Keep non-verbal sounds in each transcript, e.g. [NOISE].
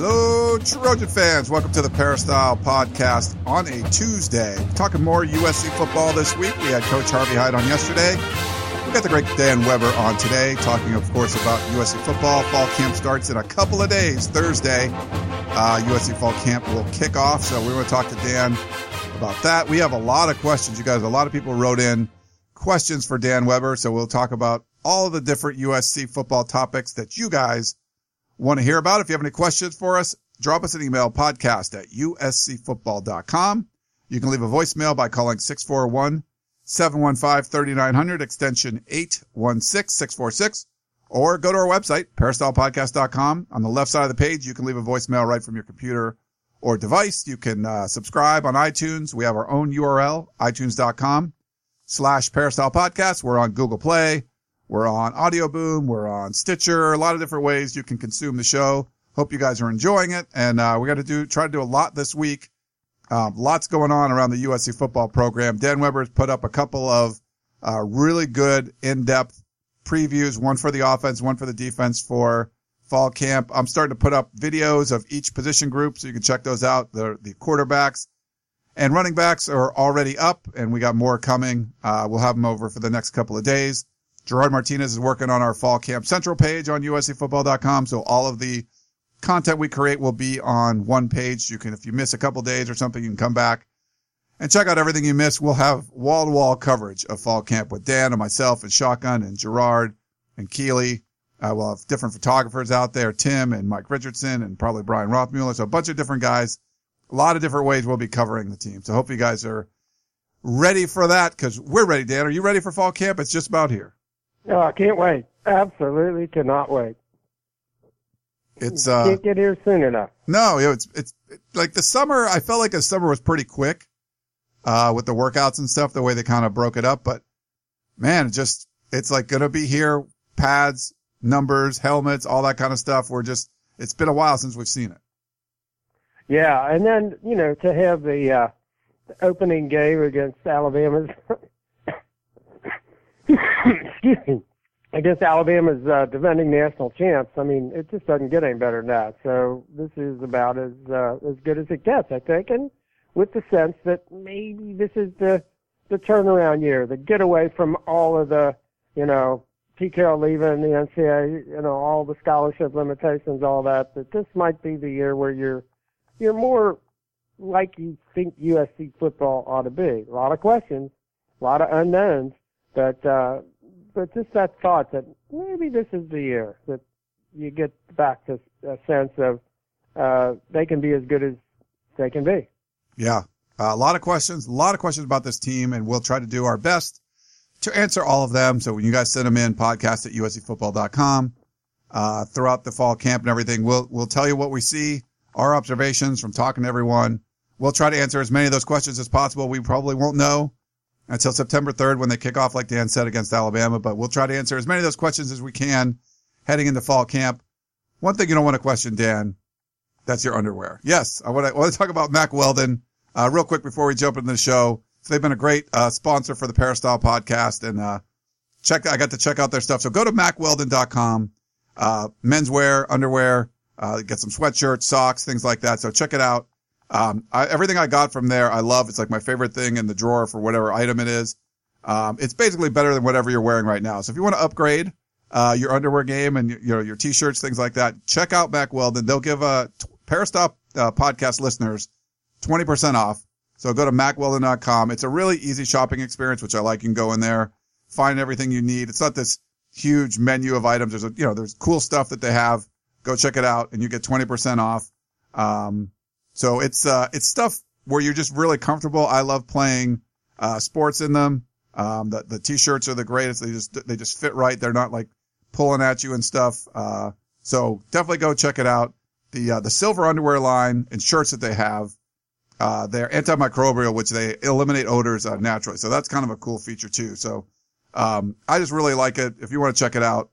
Hello, Trojan fans. Welcome to the Peristyle Podcast on a Tuesday. Talking more USC football this week. We had Coach Harvey Hyde on yesterday. We got the great Dan Weber on today, talking, of course, about USC football. Fall camp starts in a couple of days. Thursday, uh, USC fall camp will kick off. So we want to talk to Dan about that. We have a lot of questions. You guys, a lot of people wrote in questions for Dan Weber. So we'll talk about all the different USC football topics that you guys want to hear about. If you have any questions for us, drop us an email podcast at uscfootball.com. You can leave a voicemail by calling 641 715 3900 extension 816 646 or go to our website, peristylepodcast.com. On the left side of the page, you can leave a voicemail right from your computer or device. You can uh, subscribe on iTunes. We have our own URL, itunes.com slash peristyle podcast. We're on Google Play. We're on Audio Boom. We're on Stitcher. A lot of different ways you can consume the show. Hope you guys are enjoying it. And, uh, we got to do, try to do a lot this week. Um, lots going on around the USC football program. Dan Weber has put up a couple of, uh, really good in-depth previews, one for the offense, one for the defense for fall camp. I'm starting to put up videos of each position group so you can check those out. The, the quarterbacks and running backs are already up and we got more coming. Uh, we'll have them over for the next couple of days. Gerard Martinez is working on our fall camp central page on uscfootball.com. So all of the content we create will be on one page. You can, if you miss a couple days or something, you can come back and check out everything you missed. We'll have wall to wall coverage of fall camp with Dan and myself and Shotgun and Gerard and Keeley. Uh, we'll have different photographers out there, Tim and Mike Richardson and probably Brian Rothmuller. So a bunch of different guys, a lot of different ways we'll be covering the team. So hope you guys are ready for that because we're ready, Dan. Are you ready for fall camp? It's just about here. Oh, I can't wait. Absolutely cannot wait. It's uh can't get here soon enough. no, it's it's like the summer. I felt like the summer was pretty quick, uh, with the workouts and stuff. The way they kind of broke it up, but man, it just it's like gonna be here. Pads, numbers, helmets, all that kind of stuff. We're just it's been a while since we've seen it. Yeah, and then you know to have the, uh, the opening game against Alabama's, [LAUGHS] excuse me, against Alabama's uh, defending national champs. I mean, it just doesn't get any better than that. So this is about as uh, as good as it gets, I think, and with the sense that maybe this is the the turnaround year, the getaway from all of the you know PKL leaving the NCAA, you know, all the scholarship limitations, all that. That this might be the year where you're you're more like you think USC football ought to be. A lot of questions, a lot of unknowns, but uh, but just that thought that maybe this is the year that you get back to a sense of uh, they can be as good as they can be. Yeah. Uh, a lot of questions, a lot of questions about this team, and we'll try to do our best to answer all of them. So when you guys send them in, podcast at uscfootball.com, uh, throughout the fall camp and everything, we'll, we'll tell you what we see, our observations from talking to everyone. We'll try to answer as many of those questions as possible. We probably won't know until September 3rd when they kick off, like Dan said, against Alabama, but we'll try to answer as many of those questions as we can heading into fall camp. One thing you don't want to question, Dan, that's your underwear. Yes, I want to, I want to talk about Mack Weldon, uh, real quick before we jump into the show. So they've been a great, uh, sponsor for the Peristyle podcast and, uh, check, I got to check out their stuff. So go to mackweldon.com, uh, menswear, underwear, uh, get some sweatshirts, socks, things like that. So check it out. Um, I, everything I got from there, I love. It's like my favorite thing in the drawer for whatever item it is. Um, it's basically better than whatever you're wearing right now. So if you want to upgrade, uh, your underwear game and your, your, your t-shirts, things like that, check out Mack Weldon. They'll give, uh, Peristyle, uh, podcast listeners 20% off. So go to mackweldon.com. It's a really easy shopping experience, which I like. You can go in there, find everything you need. It's not this huge menu of items. There's a, you know, there's cool stuff that they have. Go check it out and you get 20% off. Um, so it's, uh, it's stuff where you're just really comfortable. I love playing, uh, sports in them. Um, the, the t-shirts are the greatest. They just, they just fit right. They're not like pulling at you and stuff. Uh, so definitely go check it out. The, uh, the silver underwear line and shirts that they have uh, they're antimicrobial, which they eliminate odors uh, naturally. So that's kind of a cool feature too. So um, I just really like it. If you want to check it out,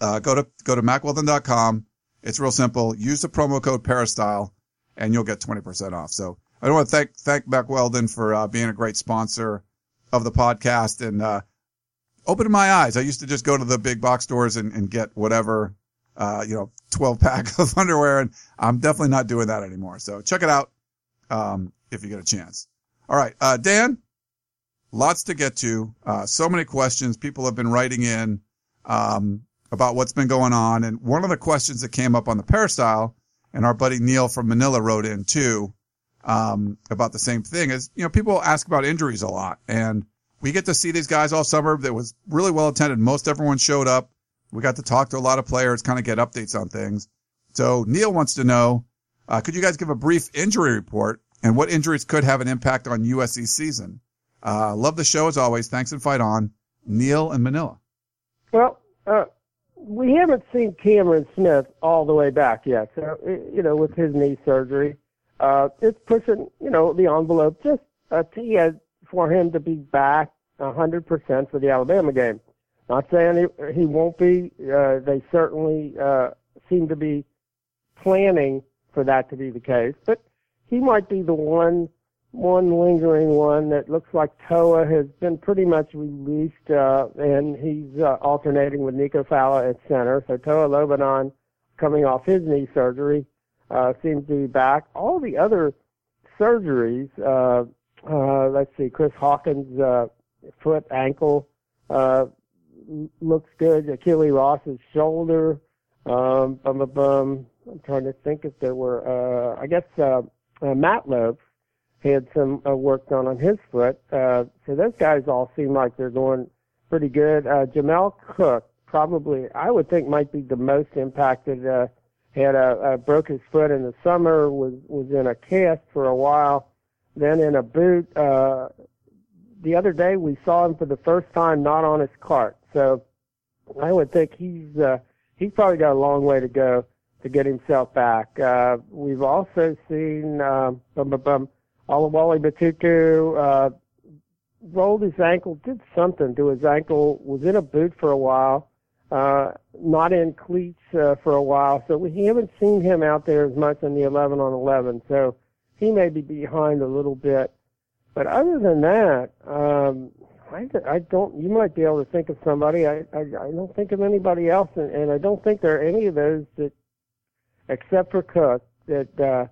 uh, go to go to mackweldon.com. It's real simple. Use the promo code Peristyle, and you'll get 20% off. So I want to thank thank Mack Weldon for uh, being a great sponsor of the podcast and uh, opening my eyes. I used to just go to the big box stores and, and get whatever, uh, you know, 12 pack of [LAUGHS] underwear, and I'm definitely not doing that anymore. So check it out um, if you get a chance. All right, uh, Dan, lots to get to. Uh, so many questions. People have been writing in um, about what's been going on, and one of the questions that came up on the peristyle, and our buddy Neil from Manila wrote in too um, about the same thing. Is you know people ask about injuries a lot, and we get to see these guys all summer. That was really well attended. Most everyone showed up. We got to talk to a lot of players, kind of get updates on things. So Neil wants to know, uh, could you guys give a brief injury report and what injuries could have an impact on USC's season? Uh, love the show as always. Thanks and fight on. Neil and Manila. Well, uh, we haven't seen Cameron Smith all the way back yet. So, you know, with his knee surgery, uh, it's pushing, you know, the envelope just a t for him to be back 100% for the Alabama game. Not saying he, he won't be. Uh, they certainly uh, seem to be planning for that to be the case, but he might be the one one lingering one that looks like Toa has been pretty much released, uh, and he's uh, alternating with Nico Falah at center. So Toa Lobendahn, coming off his knee surgery, uh, seems to be back. All the other surgeries, uh, uh, let's see, Chris Hawkins' uh, foot, ankle, uh, looks good. Achille Ross's shoulder. Um, bum, bum, bum. I'm trying to think if there were, uh, I guess, uh, uh, had some uh, work done on his foot. Uh, so those guys all seem like they're going pretty good. Uh, Jamel Cook probably, I would think, might be the most impacted. Uh, had a, a broke his foot in the summer, was was in a cast for a while, then in a boot. Uh, the other day we saw him for the first time not on his cart. So I would think he's uh, he's probably got a long way to go to get himself back. Uh, we've also seen uh, bum, bum, bum, Oluwole Betiku uh, rolled his ankle, did something to his ankle, was in a boot for a while, uh, not in cleats uh, for a while. So we haven't seen him out there as much in the 11 on 11. So he may be behind a little bit. But other than that, um, I, I don't. You might be able to think of somebody. I I, I don't think of anybody else, and, and I don't think there are any of those that, except for Cook, that uh,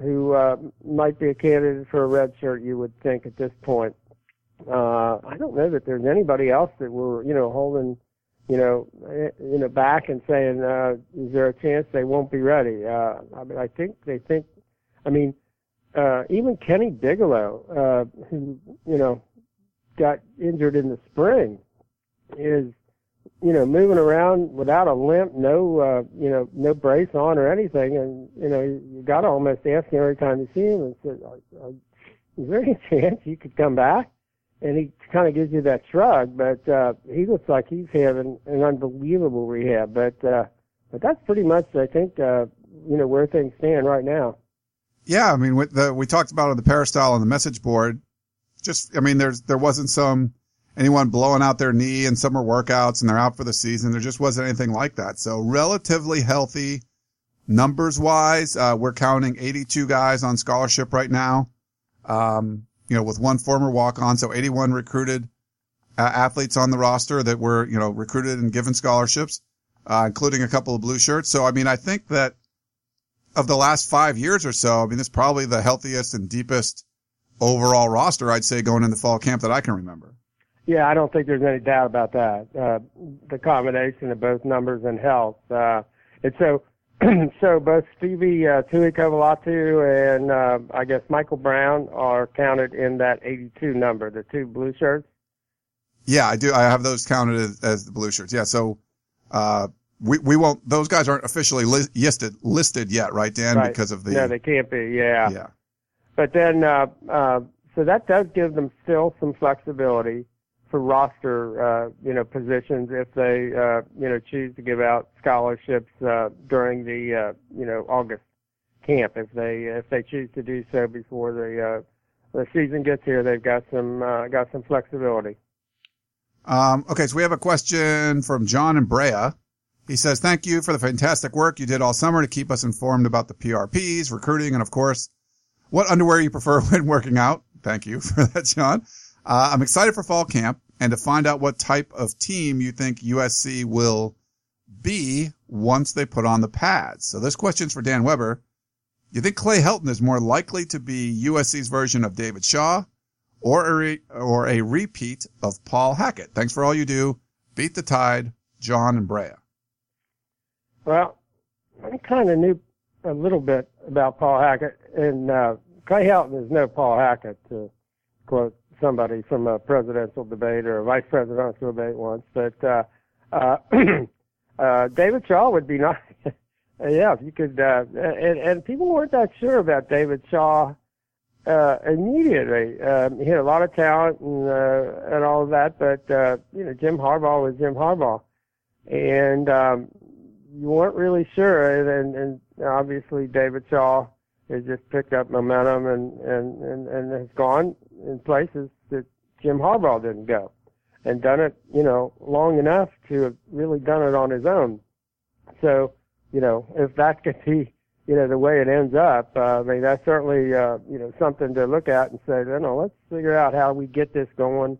who uh, might be a candidate for a red shirt. You would think at this point. Uh, I don't know that there's anybody else that we're you know holding, you know, eh, you know back and saying, uh, is there a chance they won't be ready? Uh, I mean, I think they think. I mean, uh, even Kenny Bigelow, uh, who you know got injured in the spring, is you know, moving around without a limp, no, uh, you know, no brace on or anything. And, you know, you got to almost ask him every time you see him and say, is there any [LAUGHS] chance you could come back? And he kind of gives you that shrug, but, uh, he looks like he's having an unbelievable rehab. But, uh, but that's pretty much, I think, uh, you know, where things stand right now. Yeah. I mean, with the, we talked about on the peristyle on the message board. Just, I mean, there's, there wasn't some, anyone blowing out their knee in summer workouts and they're out for the season. There just wasn't anything like that. So relatively healthy numbers wise. Uh, we're counting 82 guys on scholarship right now. Um, you know, with one former walk on. So 81 recruited uh, athletes on the roster that were, you know, recruited and given scholarships, uh, including a couple of blue shirts. So, I mean, I think that of the last five years or so, I mean, it's probably the healthiest and deepest overall roster, I'd say, going into fall camp that I can remember. Yeah, I don't think there's any doubt about that. Uh, the combination of both numbers and health. Uh, and so, [CLEARS THROAT] so both Stevie uh, Tu'ikolovatu and uh, I guess Michael Brown are counted in that 82 number, the two blue shirts. Yeah, I do. I have those counted as, as the blue shirts. Yeah, so uh, we we won't. Those guys aren't officially li- listed listed yet, right, Dan? Right. Because of the no, they can't be. Yeah. yeah. But then, uh, uh, so that does give them still some flexibility for roster, uh, you know, positions if they, uh, you know, choose to give out scholarships uh, during the, uh, you know, August camp if they if they choose to do so before the uh, the season gets here. They've got some uh, got some flexibility. Um, okay, so we have a question from John and Brea. He says, "Thank you for the fantastic work you did all summer to keep us informed about the PRPs, recruiting, and of course, what underwear you prefer [LAUGHS] when working out." Thank you [LAUGHS] for that, John. Uh, I'm excited for fall camp and to find out what type of team you think USC will be once they put on the pads. So this question's for Dan Weber. You think Clay Helton is more likely to be USC's version of David Shaw or a, re- or a repeat of Paul Hackett? Thanks for all you do. Beat the tide, John and Brea. Well, I kind of knew a little bit about Paul Hackett, and uh, Clay Helton is no Paul Hackett, to quote somebody from a presidential debate or a vice presidential debate once. But uh, uh, [CLEARS THROAT] uh, David Shaw would be [LAUGHS] nice. yeah, if you could. Uh, and, and people weren't that sure about David Shaw uh, immediately. Um, he had a lot of talent and uh, and all of that, but uh, you know, Jim Harbaugh was Jim Harbaugh, and um, you weren't really sure. And, and, and obviously, David Shaw has just picked up momentum and and and, and has gone in places that Jim Harbaugh didn't go, and done it, you know, long enough to have really done it on his own. So, you know, if that could be, you know, the way it ends up, uh, I mean, that's certainly, uh, you know, something to look at and say, you know, let's figure out how we get this going,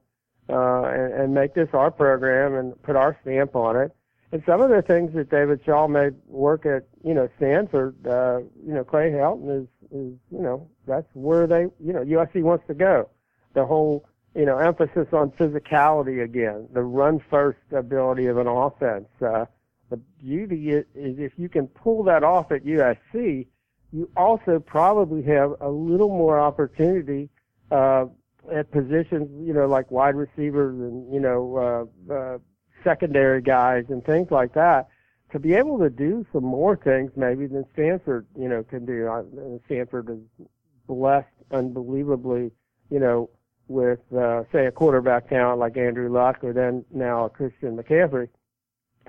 uh, and, and make this our program and put our stamp on it. And some of the things that David Shaw made work at, you know, Stanford, uh, you know, Clay Helton is, is, you know, that's where they, you know, USC wants to go. The whole, you know, emphasis on physicality again, the run first ability of an offense. Uh, the beauty is, is if you can pull that off at USC, you also probably have a little more opportunity, uh, at positions, you know, like wide receivers and, you know, uh, uh, secondary guys and things like that to be able to do some more things maybe than Stanford, you know, can do. Stanford is blessed unbelievably, you know, with uh, say a quarterback talent like Andrew Luck or then now Christian McCaffrey.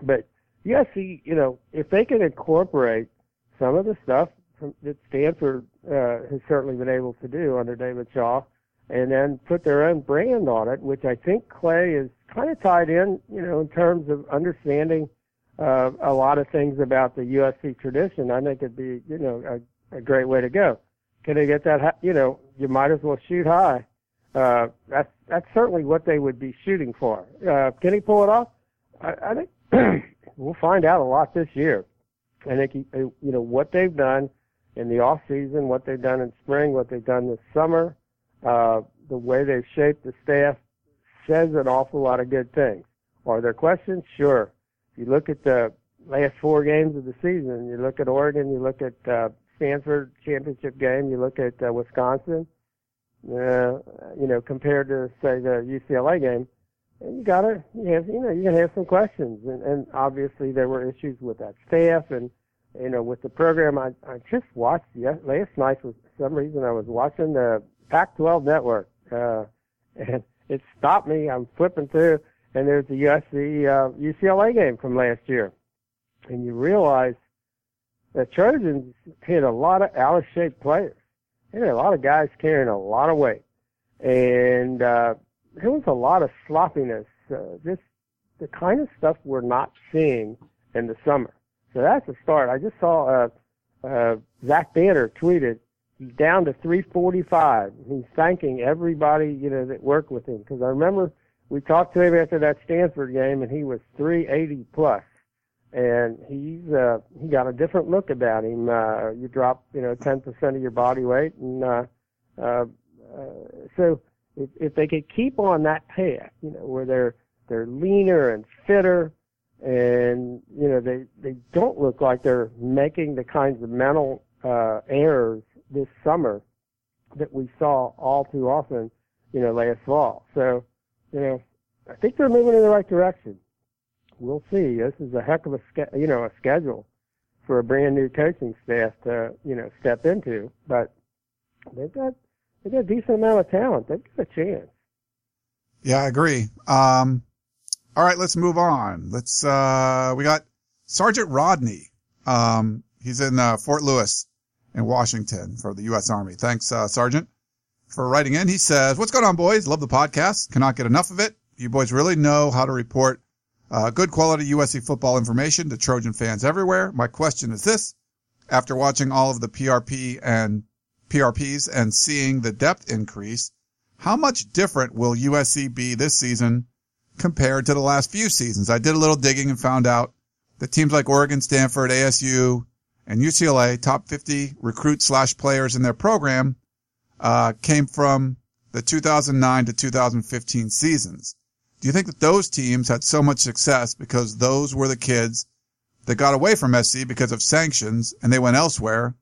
But USC, you know, if they can incorporate some of the stuff that Stanford uh, has certainly been able to do under David Shaw, and then put their own brand on it, which I think Clay is kind of tied in, you know, in terms of understanding uh, a lot of things about the USC tradition. I think it'd be, you know, a, a great way to go. Can they get that? You know, you might as well shoot high. Uh, that's that's certainly what they would be shooting for. Uh, can he pull it off? I, I think [CLEARS THROAT] we'll find out a lot this year. I think he, you know what they've done in the off season, what they've done in spring, what they've done this summer, uh, the way they've shaped the staff says an awful lot of good things. Are there questions? Sure. You look at the last four games of the season, you look at Oregon, you look at uh, Stanford championship game, you look at uh, Wisconsin, uh, you know, compared to say the UCLA game, and you gotta, you have, you know, you can have some questions, and, and obviously there were issues with that staff and, you know, with the program. I I just watched yes, last night for some reason I was watching the Pac-12 network, uh, [LAUGHS] and it stopped me. I'm flipping through, and there's the USC uh, UCLA game from last year, and you realize the Trojans hit a lot of out of shape players. They had a lot of guys carrying a lot of weight, and uh, there was a lot of sloppiness. Uh, just the kind of stuff we're not seeing in the summer. So that's a start. I just saw uh, uh, Zach Banner tweeted he's down to 345. He's thanking everybody, you know, that worked with him. Because I remember we talked to him after that Stanford game, and he was 380 plus, and he's uh, he got a different look about him. Uh, you drop, you know, 10% of your body weight, and uh, uh, uh, so if, if they could keep on that path, you know, where they're they're leaner and fitter, and you know they they don't look like they're making the kinds of mental uh, errors this summer that we saw all too often, you know, last fall. So, you know, I think they're moving in the right direction. We'll see. This is a heck of a, you know, a schedule for a brand new coaching staff to, you know, step into. But they've got they've got a decent amount of talent. They've got a chance. Yeah, I agree. Um, all right, let's move on. Let's. Uh, we got Sergeant Rodney. Um, he's in uh, Fort Lewis in Washington for the U.S. Army. Thanks, uh, Sergeant, for writing in. He says, what's going on, boys? Love the podcast. Cannot get enough of it. You boys really know how to report uh, good quality USC football information to Trojan fans everywhere. My question is this. After watching all of the PRP and PRPs and seeing the depth increase, how much different will USC be this season compared to the last few seasons? I did a little digging and found out that teams like Oregon, Stanford, ASU, and UCLA, top 50 recruit slash players in their program, uh, came from the 2009 to 2015 seasons. Do you think that those teams had so much success because those were the kids that got away from SC because of sanctions and they went elsewhere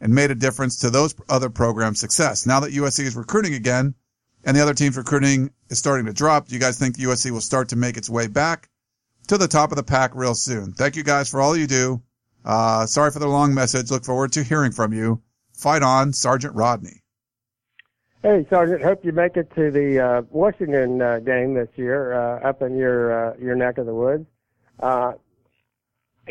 and made a difference to those other programs' success? Now that USC is recruiting again and the other teams recruiting is starting to drop, do you guys think USC will start to make its way back to the top of the pack real soon? Thank you guys for all you do. Uh, sorry for the long message. Look forward to hearing from you. Fight on, Sergeant Rodney. Hey, Sergeant. Hope you make it to the uh, Washington uh, game this year uh, up in your uh, your neck of the woods. Uh,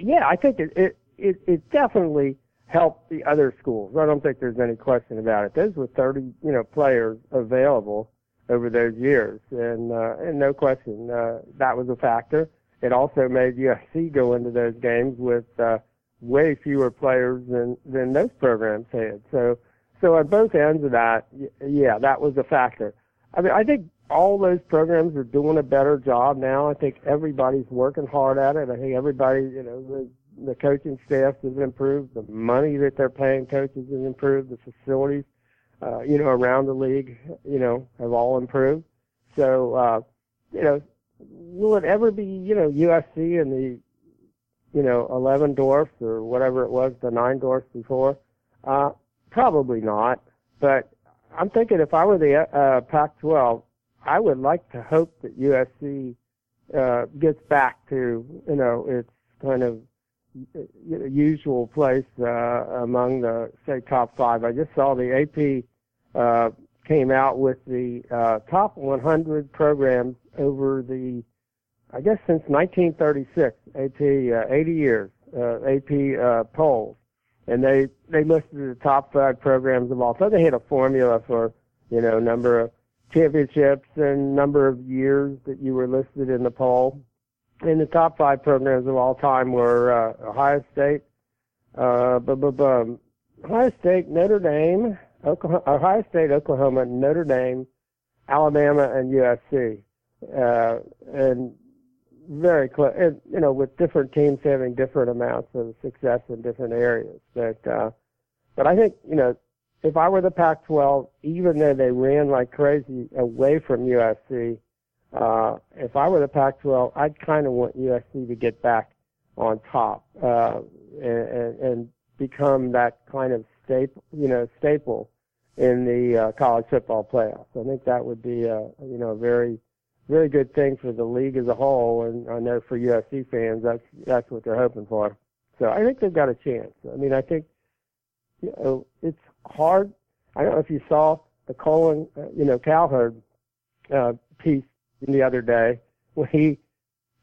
yeah, I think it, it it it definitely helped the other schools. I don't think there's any question about it. Those were 30 you know players available over those years, and uh, and no question uh, that was a factor. It also made USC go into those games with uh, way fewer players than than those programs had. So so on both ends of that, yeah, that was a factor. I mean, I think all those programs are doing a better job now. I think everybody's working hard at it. I think everybody, you know, the, the coaching staff has improved. The money that they're paying coaches has improved. The facilities, uh, you know, around the league, you know, have all improved. So, uh, you know, will it ever be, you know, USC and the, you know, 11 dwarfs or whatever it was, the nine dwarfs before? Uh, Probably not, but I'm thinking if I were the uh, Pac-12, I would like to hope that USC uh, gets back to you know its kind of usual place uh, among the say top five. I just saw the AP uh, came out with the uh, top 100 programs over the I guess since 1936, AP uh, 80 years uh, AP uh, polls and they they listed the top five programs of all time. They had a formula for you know number of championships and number of years that you were listed in the poll. And the top five programs of all time were uh, Ohio State, uh, bu- bu- bu- Ohio State, Notre Dame, Oklahoma, Ohio State, Oklahoma, Notre Dame, Alabama, and USC. Uh, and very close, and, you know, with different teams having different amounts of success in different areas. But, uh, but I think, you know, if I were the Pac-12, even though they ran like crazy away from USC, uh, if I were the Pac-12, I'd kind of want USC to get back on top, uh, and, and become that kind of staple, you know, staple in the uh, college football playoffs. I think that would be, a, you know, very very good thing for the league as a whole, and I know for USC fans, that's that's what they're hoping for. So I think they've got a chance. I mean, I think you know it's hard. I don't know if you saw the Colin, uh, you know, Cowherd uh, piece the other day when he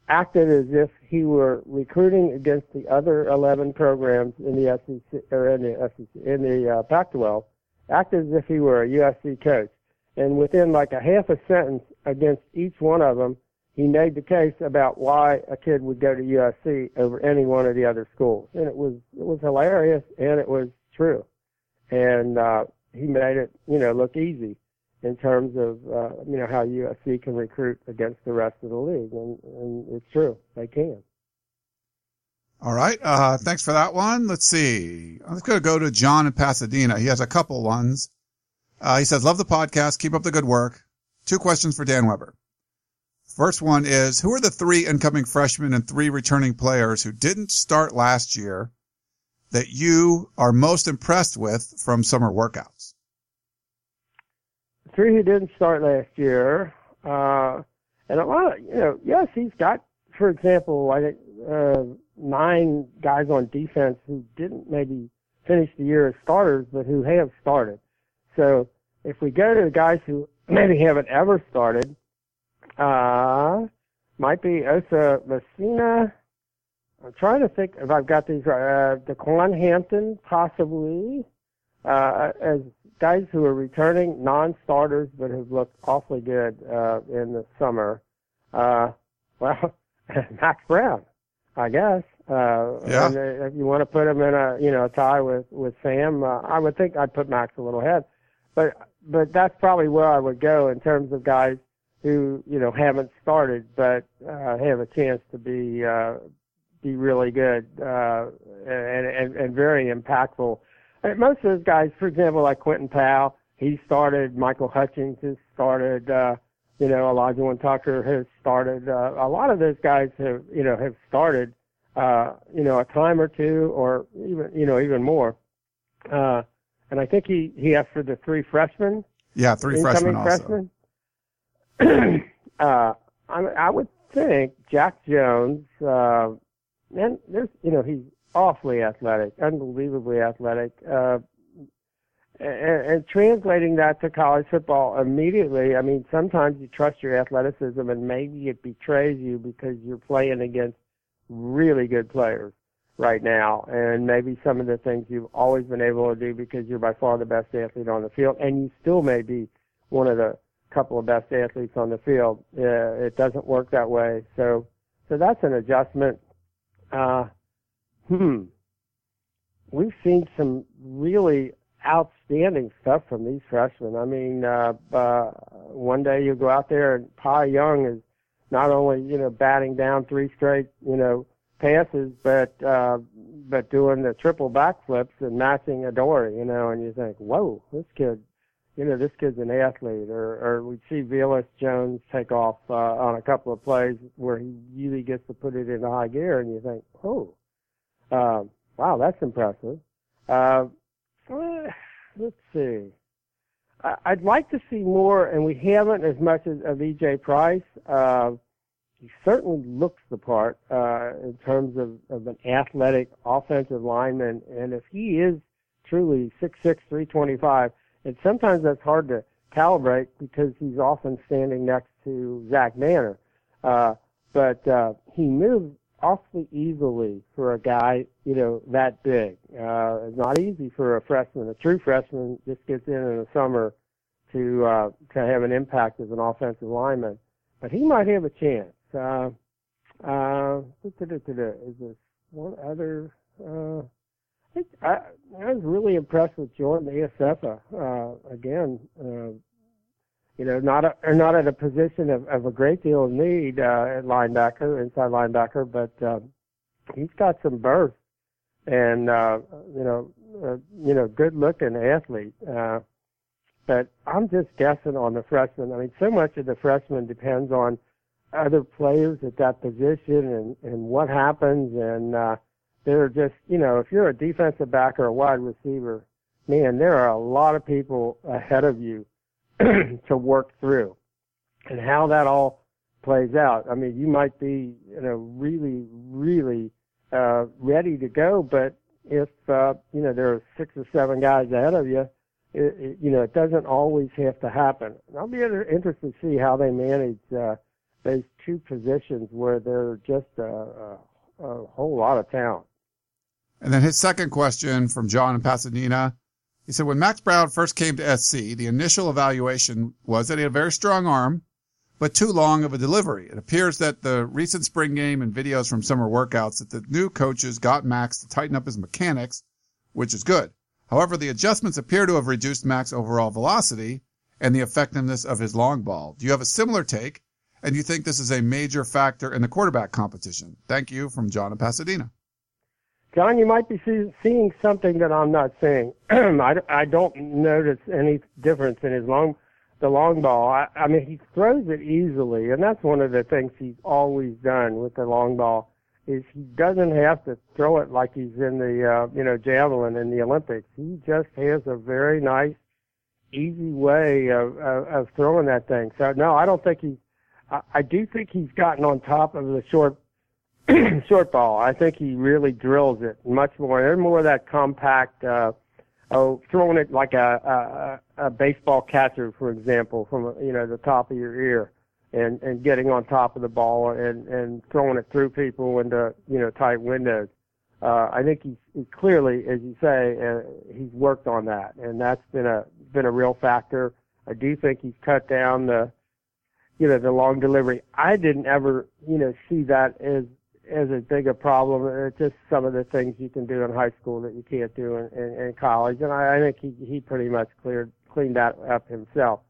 acted as if he were recruiting against the other 11 programs in the SEC or in the SEC in the uh, Pac-12, acted as if he were a USC coach and within like a half a sentence against each one of them, he made the case about why a kid would go to USC over any one of the other schools, and it was it was hilarious and it was true, and uh, he made it you know look easy in terms of uh, you know how USC can recruit against the rest of the league, and, and it's true they can. All right. Uh, thanks for that one. Let's see. Let's go go to John in Pasadena. He has a couple ones. Uh, he says, love the podcast. Keep up the good work. Two questions for Dan Weber. First one is, who are the three incoming freshmen and three returning players who didn't start last year that you are most impressed with from summer workouts? Three who didn't start last year, uh, and a lot of, you know, yes, he's got, for example, I think, uh, nine guys on defense who didn't maybe finish the year as starters, but who have started. So if we go to the guys who maybe haven't ever started, uh, might be Osa Masina. I'm trying to think if I've got these right. Uh, Daquan Hampton, possibly. uh, as guys who are returning non-starters but have looked awfully good uh, in the summer. Uh, well, [LAUGHS] Max Brown, I guess. Uh, Yeah. And uh, if you want to put him in a you know a tie with with Sam, uh, I would think I'd put Max a little ahead. But but that's probably where I would go in terms of guys who you know haven't started but uh, have a chance to be uh, be really good uh, and, and and very impactful. Most of those guys, for example, like Quinton Powell, he started. Michael Hutchings has started. Uh, you know, Olajuwon Tucker has started. Uh, a lot of those guys have you know have started. Uh, you know, a time or two, or even you know even more. Uh, and I think he he asked for the three freshmen Yeah, three freshmen also. freshmen. [CLEARS THROAT] uh, I, I would think Jack Jones, uh, and there's, you know, he's awfully athletic, unbelievably athletic, uh, and, and translating that to college football immediately, I mean, sometimes you trust your athleticism and maybe it betrays you because you're playing against really good players right now and maybe some of the things you've always been able to do because you're by far the best athlete on the field and you still may be one of the couple of best athletes on the field. Uh, it doesn't work that way. So, so that's an adjustment. Uh, hmm. We've seen some really outstanding stuff from these freshmen. I mean, uh, uh, one day you go out there and Pi Young is not only, you know, batting down three straight, you know, passes, but, uh, but doing the triple backflips and matching Adoree', you know, and you think, whoa, this kid, you know, this kid's an athlete. Or, or we see Velus Jones take off, uh, on a couple of plays where he really gets to put it in high gear and you think, oh, uh, wow, that's impressive. Uh, let's see. I'd like to see more, and we haven't as much as of EJ Price. Uh, he certainly looks the part uh, in terms of, of an athletic offensive lineman, and if he is truly six six three twenty five, and sometimes that's hard to calibrate because he's often standing next to Zach Banner. Uh, but uh, he moves awfully easily for a guy, you know, that big. Uh, it's not easy for a freshman. A true freshman just gets in in the summer to uh, to have an impact as an offensive lineman. But he might have a chance. Uh, uh, is this one other? Uh, I, I, I was really impressed with Jordan Iosefa. Uh, again, uh, you know, not a, not at a position of, of a great deal of need uh, at linebacker, inside linebacker, but uh, he's got some burst and uh, you know, uh, you know, good looking athlete. Uh, but I'm just guessing on the freshman. I mean, so much of the freshman depends on other players at that position and and what happens. And uh, they're just, you know, if you're a defensive back or a wide receiver, man, there are a lot of people ahead of you [CLEARS THROAT] to work through, and how that all plays out. I mean, you might be, you know, really, really uh, ready to go, but if uh, you know there are six or seven guys ahead of you, it, it, you know it doesn't always have to happen. I'll be inter- interested to see how they manage uh, those two positions where they're just a, a, a whole lot of talent. And then his second question from John in Pasadena. He said, when Max Brown first came to SC, the initial evaluation was that he had a very strong arm, but too long of a delivery. It appears that the recent spring game and videos from summer workouts that the new coaches got Max to tighten up his mechanics, which is good. However, the adjustments appear to have reduced Max's overall velocity and the effectiveness of his long ball. Do you have a similar take? And you think this is a major factor in the quarterback competition? Thank you from John in Pasadena. John, you might be see, seeing something that I'm not seeing. [CLEARS THROAT] I, I don't notice any difference in his long, the long ball. I, I mean, he throws it easily, and that's one of the things he's always done with the long ball is he doesn't have to throw it like he's in the, uh, you know, javelin in the Olympics. He just has a very nice, easy way of, of, of throwing that thing. So no, I don't think he's, I, I do think he's gotten on top of the short [CLEARS THROAT] short ball. I think he really drills it much more. There's more of that compact, uh, oh, throwing it like a, a, a baseball catcher, for example, from, you know, the top of your ear and, and getting on top of the ball and, and throwing it through people into, you know, tight windows. uh, I think he's, he's clearly, as you say, uh, he's worked on that, and that's been a been a real factor. I do think he's cut down the, you know, the long delivery. I didn't ever, you know, see that as as a big a problem. It's just some of the things you can do in high school that you can't do in, in, in college, and I, I think he he pretty much cleared cleaned that up himself,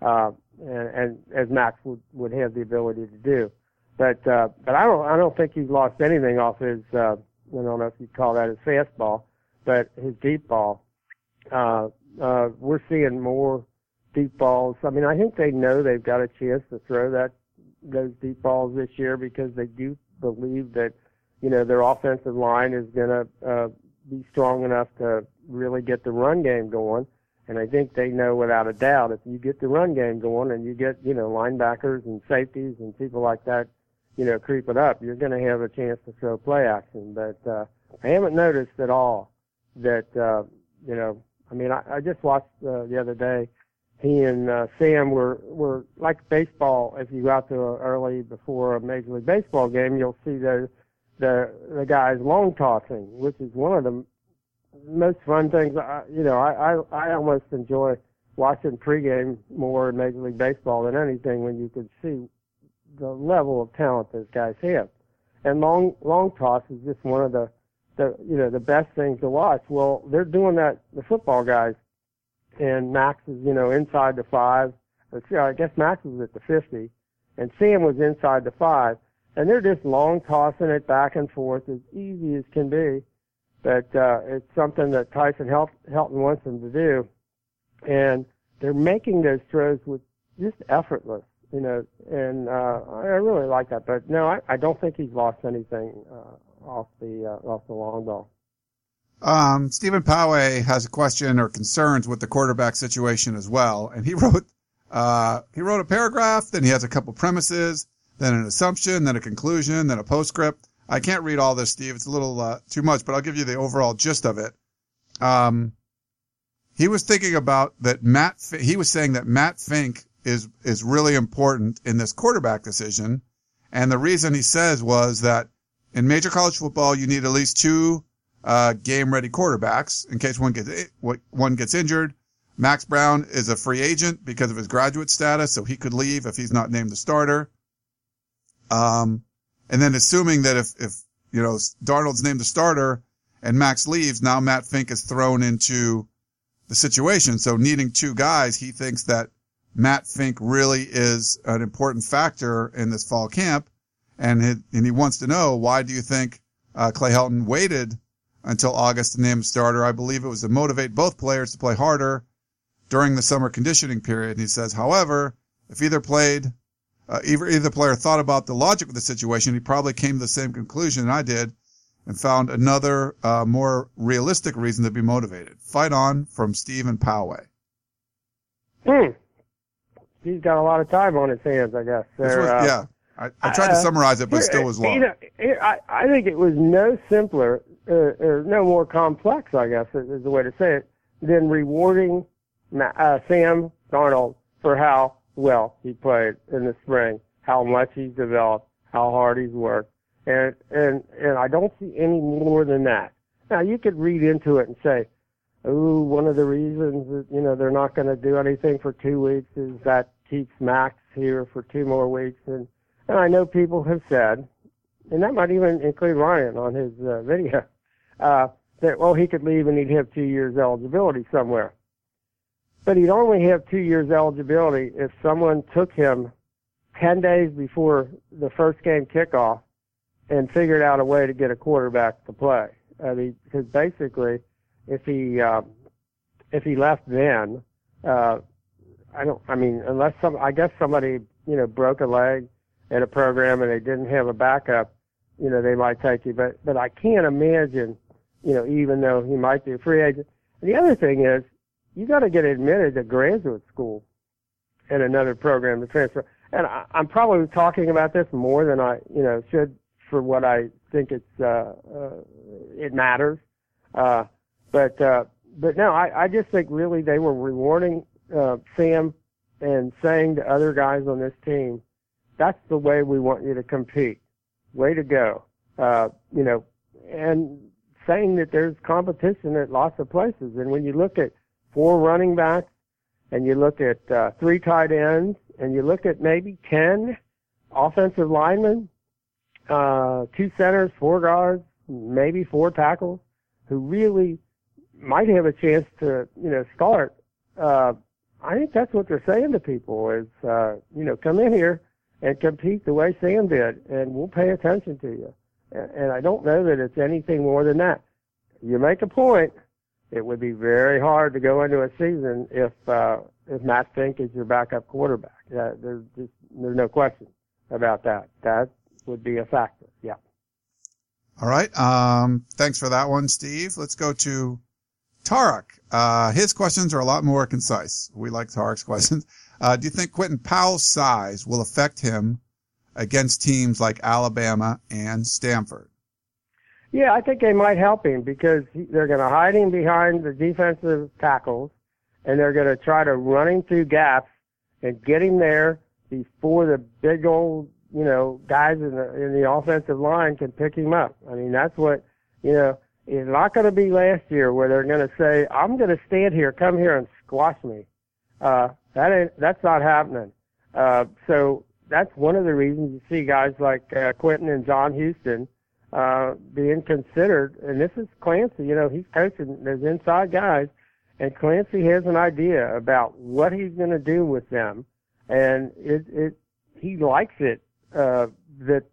uh, and, and as Max would would have the ability to do. But uh, but I don't I don't think he's lost anything off his. Uh, I don't know if you'd call that his fastball, but his deep ball. Uh, uh, we're seeing more deep balls. I mean, I think they know they've got a chance to throw that those deep balls this year because they do believe that you know their offensive line is going to uh, be strong enough to really get the run game going. And I think they know without a doubt if you get the run game going and you get you know linebackers and safeties and people like that, you know creeping up, you're going to have a chance to throw play action. But uh, I haven't noticed at all that uh, you know. I mean, I, I just watched uh, the other day he and uh, Sam were were like baseball. If you go out a early before a major league baseball game, you'll see the the the guys long tossing, which is one of the most fun things. I, you know, I, I I almost enjoy watching pregame more in Major League Baseball than anything when you can see the level of talent those guys have. And long long toss is just one of the the you know the best things to watch. Well, they're doing that. The football guys and Max is, you know, inside the five. Or, I guess Max was at the 50, and Sam was inside the five. And they're just long tossing it back and forth as easy as can be. But uh, it's something that Tyson Helton wants them to do. And they're making those throws with just effortless, you know, and uh, I really like that. But no, I, I don't think he's lost anything uh, off the uh, off the long ball. Um, Stephen Poway has a question or concerns with the quarterback situation as well, and he [LAUGHS] wrote uh, he wrote a paragraph, then he has a couple premises, then an assumption, then a conclusion, then a postscript. I can't read all this, Steve. It's a little uh, too much, but I'll give you the overall gist of it. Um, he was thinking about that Matt. He was saying that Matt Fink is is really important in this quarterback decision, and the reason he says was that in major college football you need at least two uh, game ready quarterbacks in case one gets one gets injured. Max Brown is a free agent because of his graduate status, so he could leave if he's not named the starter. Um, and then assuming that if if you know Darnold's named the starter and Max leaves, now Matt Fink is thrown into the situation. So needing two guys, he thinks that Matt Fink really is an important factor in this fall camp, and he, and he wants to know why do you think uh, Clay Helton waited until August to name starter. I believe it was to motivate both players to play harder during the summer conditioning period. And he says, however, if either played, uh, either, either player thought about the logic of the situation, he probably came to the same conclusion I did and found another, uh, more realistic reason to be motivated. Fight on from Stephen Poway. Hmm. He's got a lot of time on his hands, I guess. Was, uh, yeah. I, I tried to uh, summarize it, but here, still was long. You know, I, I think it was no simpler uh, or no more complex, I guess is the way to say it, than rewarding uh, Sam Darnold for how well he played in the spring, how much he's developed, how hard he's worked, and and and I don't see any more than that. Now you could read into it and say, "Oh, one of the reasons that you know they're not going to do anything for two weeks is that keeps Max here for two more weeks," and and I know people have said, and that might even include Ryan on his uh, video, uh, that, well, he could leave and he'd have two years eligibility somewhere. But he'd only have two years eligibility if someone took him 10 days before the first game kickoff and figured out a way to get a quarterback to play. I mean, because basically, if he, uh, if he left then, uh, I don't, I mean, unless some, I guess somebody, you know, broke a leg in a program and they didn't have a backup, you know, they might take you. But, but I can't imagine you know, even though he might be a free agent. And the other thing is, you got to get admitted to graduate school in another program to transfer. And I, I'm probably talking about this more than I, you know, should for what I think it's uh, uh, it matters. Uh, but uh, but no, I, I just think really they were rewarding uh, Sam and saying to other guys on this team, that's the way we want you to compete. Way to go. Uh, you know, and saying that there's competition at lots of places. And when you look at four running backs, and you look at uh, three tight ends, and you look at maybe ten offensive linemen, uh, two centers, four guards, maybe four tackles, who really might have a chance to, you know, start. Uh, I think that's what they're saying to people is, uh, you know, come in here and compete the way Sam did, and we'll pay attention to you. And, I don't know that it's anything more than that. You make a point. It would be very hard to go into a season if uh, if Matt Fink is your backup quarterback. Uh, there's just there's no question about that. That would be a factor. Yeah. All right. Um, thanks for that one, Steve. Let's go to Tarek. Uh, his questions are a lot more concise. We like Tarek's [LAUGHS] questions. Uh, do you think Quinton Powell's size will affect him against teams like Alabama and Stanford? Yeah, I think they might help him because they're going to hide him behind the defensive tackles and they're going to try to run him through gaps and get him there before the big old, you know, guys in the, in the offensive line can pick him up. I mean, that's what, you know, it's not going to be last year where they're going to say, I'm going to stand here, come here and squash me. Uh, that ain't, that's not happening. Uh, so that's one of the reasons you see guys like uh, Quinton and John Houston uh, being considered. And this is Clancy. You know, he's coaching. There's inside guys, and Clancy has an idea about what he's going to do with them, and it it he likes it uh, that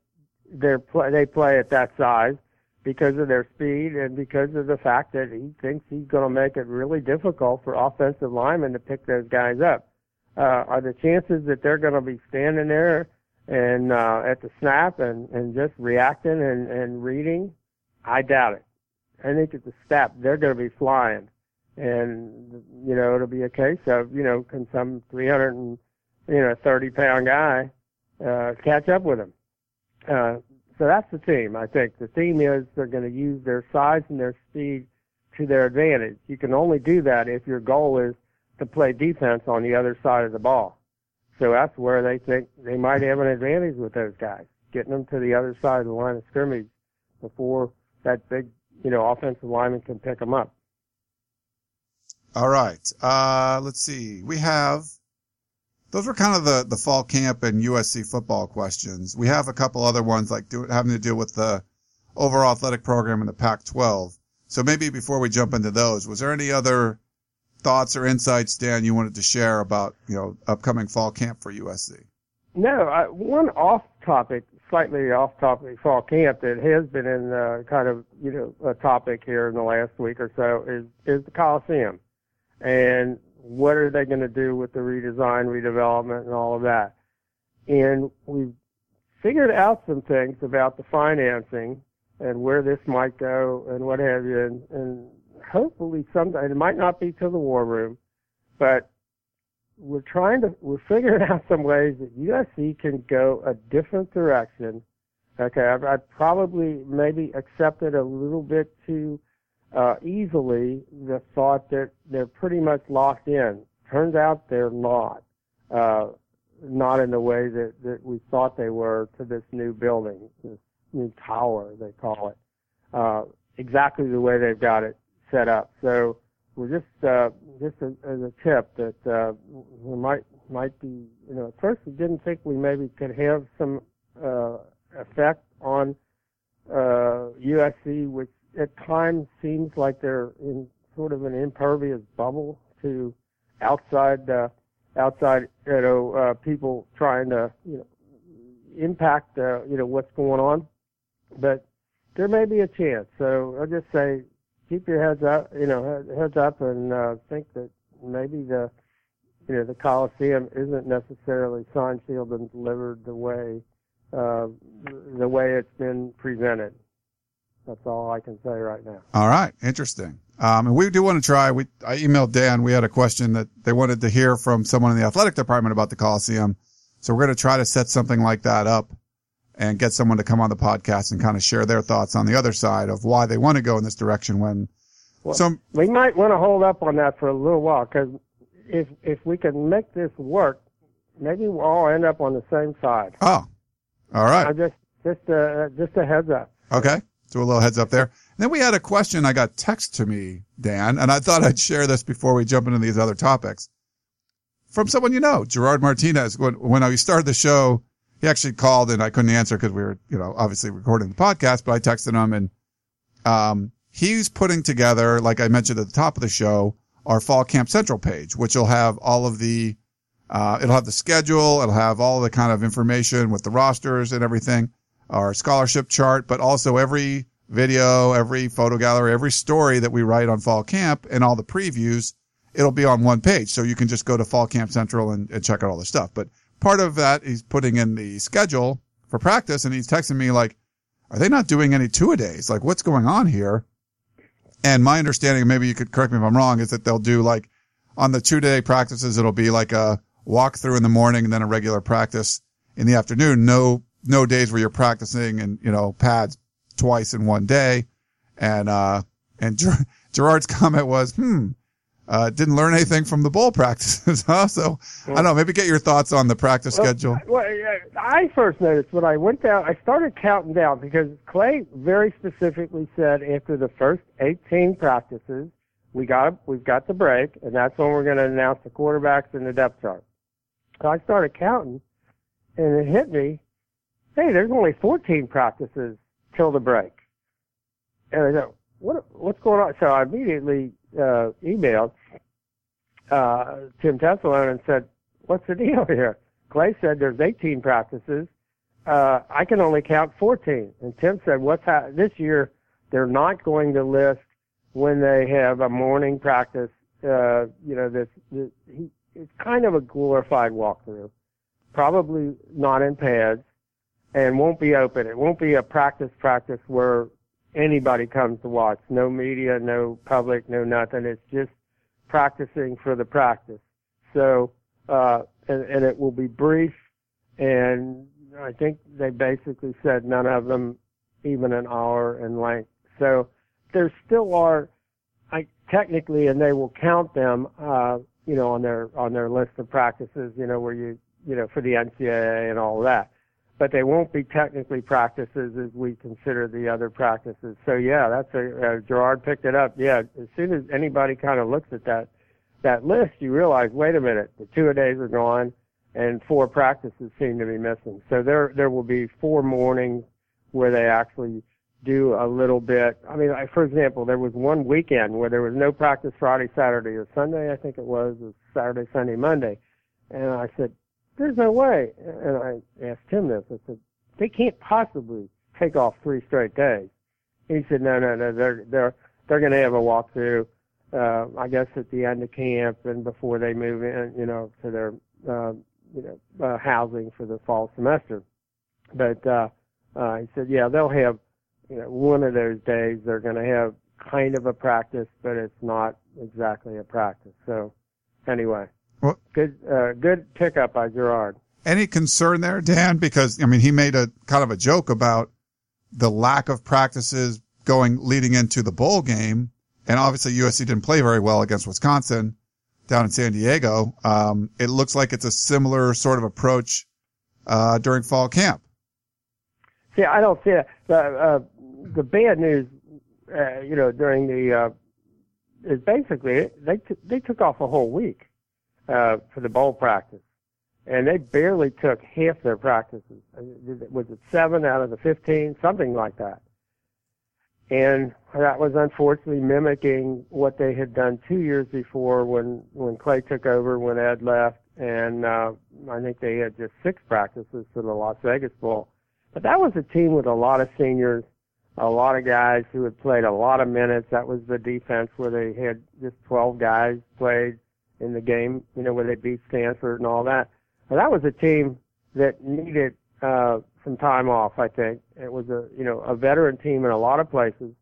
they're play they play at that size because of their speed and because of the fact that he thinks he's going to make it really difficult for offensive linemen to pick those guys up. Uh, are the chances that they're going to be standing there and uh, at the snap and, and just reacting and, and reading? I doubt it. I think at the snap they're going to be flying, and you know it'll be a case of you know can some 300 and you know 30 pound guy uh, catch up with him? Uh, so that's the team. I think the theme is they're going to use their size and their speed to their advantage. You can only do that if your goal is to play defense on the other side of the ball. So that's where they think they might have an advantage with those guys, getting them to the other side of the line of scrimmage before that big, you know, offensive lineman can pick them up. All right. Uh, let's see. We have those were kind of the, the fall camp and USC football questions. We have a couple other ones like do, having to do with the overall athletic program in the Pac-12. So maybe before we jump into those, was there any other thoughts or insights, Dan, you wanted to share about, you know, upcoming fall camp for USC? No, I, one off topic, slightly off topic fall camp that has been in uh, kind of, you know, a topic here in the last week or so is, is the Coliseum. And what are they going to do with the redesign, redevelopment, and all of that? And we've figured out some things about the financing and where this might go and what have you. And, and hopefully someday, it might not be to the war room, but we're trying to, we're figuring [LAUGHS] out some ways that USC can go a different direction. Okay, I've, I've probably maybe accepted a little bit too uh, easily the thought that they're pretty much locked in. Turns out they're not. Uh, not in the way that, that we thought they were to this new building, this new tower, they call it. Uh, exactly the way they've got it set up. So we're just, uh, just a, as a tip that, uh, we might, might be, you know, at first we didn't think we maybe could have some, uh, effect on, uh, USC, which at times seems like they're in sort of an impervious bubble to outside uh, outside you know uh, people trying to you know impact uh, you know what's going on, but there may be a chance. So I'll just say keep your heads up, you know, heads up, and uh, think that maybe the you know the Coliseum isn't necessarily signed, sealed, and delivered the way uh, the way it's been presented. That's all I can say right now. All right. Interesting. Um, and we do want to try, we, I emailed Dan. We had a question that they wanted to hear from someone in the athletic department about the Coliseum. So we're going to try to set something like that up and get someone to come on the podcast and kind of share their thoughts on the other side of why they want to go in this direction when well, some, we might want to hold up on that for a little while because if, if we can make this work, maybe we'll all end up on the same side. Oh, all right. I just, just, uh, just a heads up. Okay. So a little heads up there. then we had a question I got text to me, Dan, and I thought I'd share this before we jump into these other topics. From someone you know, Gerard Martinez. When, when I started the show, he actually called and I couldn't answer because we were, you know, obviously recording the podcast, but I texted him and, um, he's putting together, like I mentioned at the top of the show, our fall camp central page, which will have all of the, uh, it'll have the schedule. It'll have all the kind of information with the rosters and everything, our scholarship chart, but also every video, every photo gallery, every story that we write on fall camp and all the previews. It'll be on one page. So you can just go to fall camp central and, and check out all the stuff. But part of that, he's putting in the schedule for practice and he's texting me like, are they not doing any two a days? Like what's going on here? And my understanding, maybe you could correct me if I'm wrong, is that they'll do like on the two day practices, it'll be like a walk through in the morning and then a regular practice in the afternoon. No, no days where you're practicing and, you know, pads twice in one day. And, uh, and Ger- Gerard's [LAUGHS] comment was, hmm, uh, didn't learn anything from the bowl practices, [LAUGHS] huh? So I don't know, maybe get your thoughts on the practice Well, schedule. Well, I first noticed when I went down, I started counting down because Clay very specifically said after the first 18 practices, we got we've got the break, and that's when we're going to announce the quarterbacks and the depth chart. So I started counting, and it hit me, hey, there's only 14 practices till the break. And I go, what what's going on? So I immediately uh, emailed uh, Tim Tessalone and said, what's the deal [LAUGHS] here? Clay said there's 18 practices. Uh, I can only count 14. And Tim said, what's ha- this year? They're not going to list when they have a morning practice. Uh, you know, this, this he, it's kind of a glorified walkthrough. Probably not in pads and won't be open. It won't be a practice practice where anybody comes to watch. No media, no public, no nothing. It's just practicing for the practice. So, uh, and, and it will be brief. And I think they basically said none of them even an hour in length. So there still are, I technically, and they will count them, uh, you know, on their, on their list of practices, you know, where you, you know, for the NCAA and all that. But they won't be technically practices as we consider the other practices. So yeah, that's a, uh, Gerard picked it up. Yeah, as soon as anybody kind of looks at that, that list, you realize, wait a minute, the two a days are gone and four practices seem to be missing. So there, there will be four mornings where they actually do a little bit. I mean, I, for example, there was one weekend where there was no practice Friday, Saturday, or Sunday. I think it was, it was Saturday, Sunday, Monday. And I said, there's no way. And I asked him this. I said, they can't possibly take off three straight days. He said, no, no, no, they're, they're, they're going to have a walkthrough, uh, I guess at the end of camp and before they move in, you know, to their, uh, you know, uh, housing for the fall semester. But, uh, uh, he said, yeah, they'll have, you know, one of those days they're going to have kind of a practice, but it's not exactly a practice. So anyway, Well- good, uh, good pickup by Gerard. Any concern there, Dan? Because, I mean, he made a kind of a joke about the lack of practices going leading into the bowl game. And obviously USC didn't play very well against Wisconsin down in San Diego. Um, it looks like it's a similar sort of approach, uh, during fall camp. See, I don't see it. The, uh, the bad news, uh, you know, during the, uh, is basically they, t- they took off a whole week, uh, for the bowl practice. And they barely took half their practices. Uh, Was it seven out of the 15? Something like that. And that was unfortunately mimicking what they had done two years before when, when Clay took over, when Ed left. And, uh, I think they had just six practices for the Las Vegas Bowl. But that was a team with a lot of seniors, a lot of guys who had played a lot of minutes. That was the defense where they had just 12 guys played in the game, you know, where they beat Stanford and all that. But that was a team that needed, uh, some time off, I think. It was a, you know, a veteran team in a lot of places.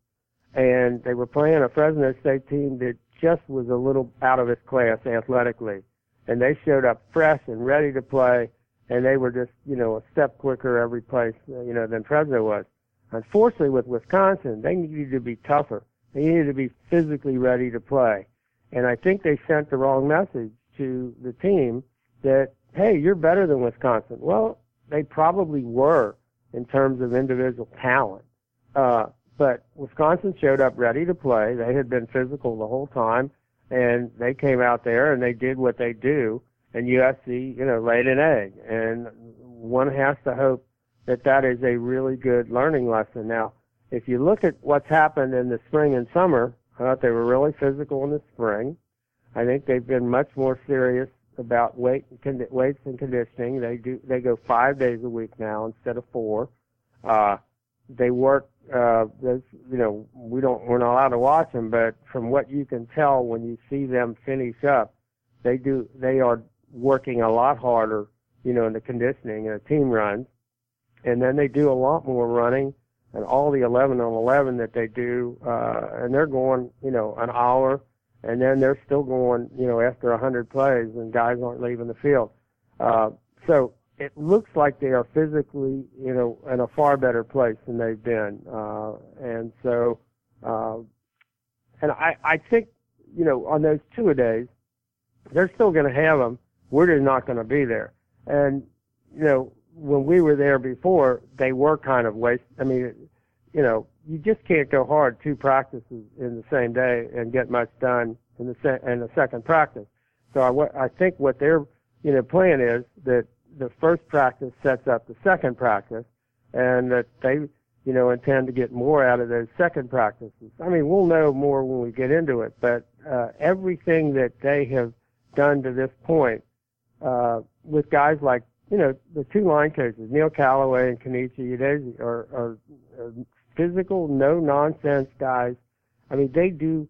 And they were playing a Fresno State team that just was a little out of its class athletically. And they showed up fresh and ready to play and they were just, you know, a step quicker every place, uh, you know, than Fresno was. Unfortunately, with Wisconsin, they needed to be tougher. They needed to be physically ready to play. And I think they sent the wrong message to the team that, hey, you're better than Wisconsin. Well, they probably were in terms of individual talent. Uh, but Wisconsin showed up ready to play. They had been physical the whole time, and they came out there and they did what they do. And USC, you know, laid an egg. And one has to hope that that is a really good learning lesson. Now, if you look at what's happened in the spring and summer, I thought they were really physical in the spring. I think they've been much more serious about weight and weights and conditioning. They do they go five days a week now instead of four. Uh, they work. Uh, you know, we don't we're not allowed to watch them, but from what you can tell when you see them finish up, they do they are working a lot harder. You know, in the conditioning and the team runs, and then they do a lot more running and all the 11 on 11 that they do, uh, and they're going, you know, an hour, and then they're still going, you know, after 100 plays, and guys aren't leaving the field. Uh, so it looks like they are physically, you know, in a far better place than they've been, uh, and so, uh, and I, I think, you know, on those two a days, they're still going to have them. We're just not going to be there, and you know, when we were there before, they were kind of waste. I mean, you know, you just can't go hard two practices in the same day and get much done in the se- in the second practice. So I, I think what their you know plan is that the first practice sets up the second practice, and that they you know intend to get more out of those second practices. I mean, we'll know more when we get into it, but uh, everything that they have done to this point uh, with guys like you know, the two line coaches, Neil Callaway and Kenechi Udeze, are, are, are physical, no nonsense guys. I mean, they do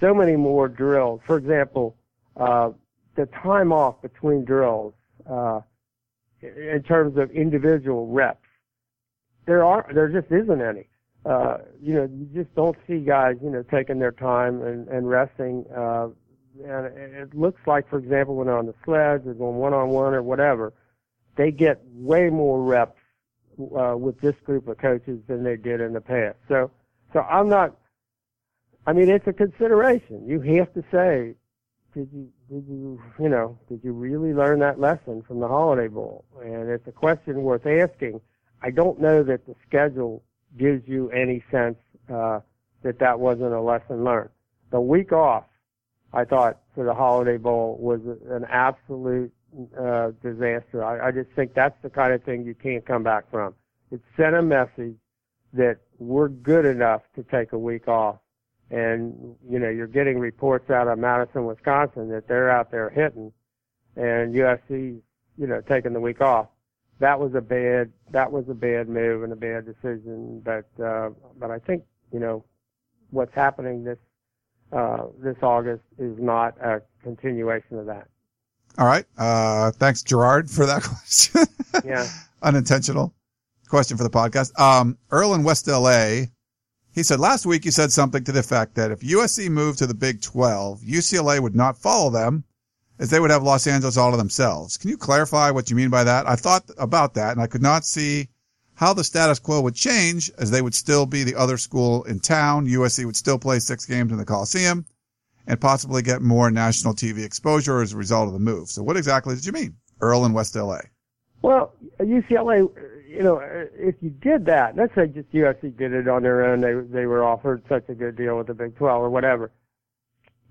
so many more drills. For example, uh, the time off between drills, uh, in terms of individual reps, there are, there just isn't any. Uh, you know, you just don't see guys, you know, taking their time and, and resting. Uh, and it looks like, for example, when they're on the sleds or going one on one or whatever, they get way more reps uh, with this group of coaches than they did in the past. So, so I'm not. I mean, it's a consideration. You have to say, did you, did you, you know, did you really learn that lesson from the Holiday Bowl? And it's a question worth asking. I don't know that the schedule gives you any sense uh, that that wasn't a lesson learned. The week off, I thought for the Holiday Bowl was an absolute uh, disaster. I, I just think that's the kind of thing you can't come back from. It sent a message that we're good enough to take a week off. And, you know, you're getting reports out of Madison, Wisconsin that they're out there hitting and USC, you know, taking the week off. That was a bad, that was a bad move and a bad decision. But, uh, but I think, you know, what's happening this, uh, this August is not a continuation of that. All right. Uh, thanks, Gerard, for that [LAUGHS] question. yeah. Unintentional question for the podcast. Um, Earl in West LA, he said last week you said something to the effect that if USC moved to the Big 12, UCLA would not follow them as they would have Los Angeles all to themselves. Can you clarify what you mean by that? I thought about that and I could not see how the status quo would change as they would still be the other school in town. USC would still play six games in the Coliseum and possibly get more national TV exposure as a result of the move. So what exactly did you mean, Earl in West LA? Well, UCLA, you know, if you did that, let's say just USC did it on their own, they they were offered such a good deal with the Big 12 or whatever.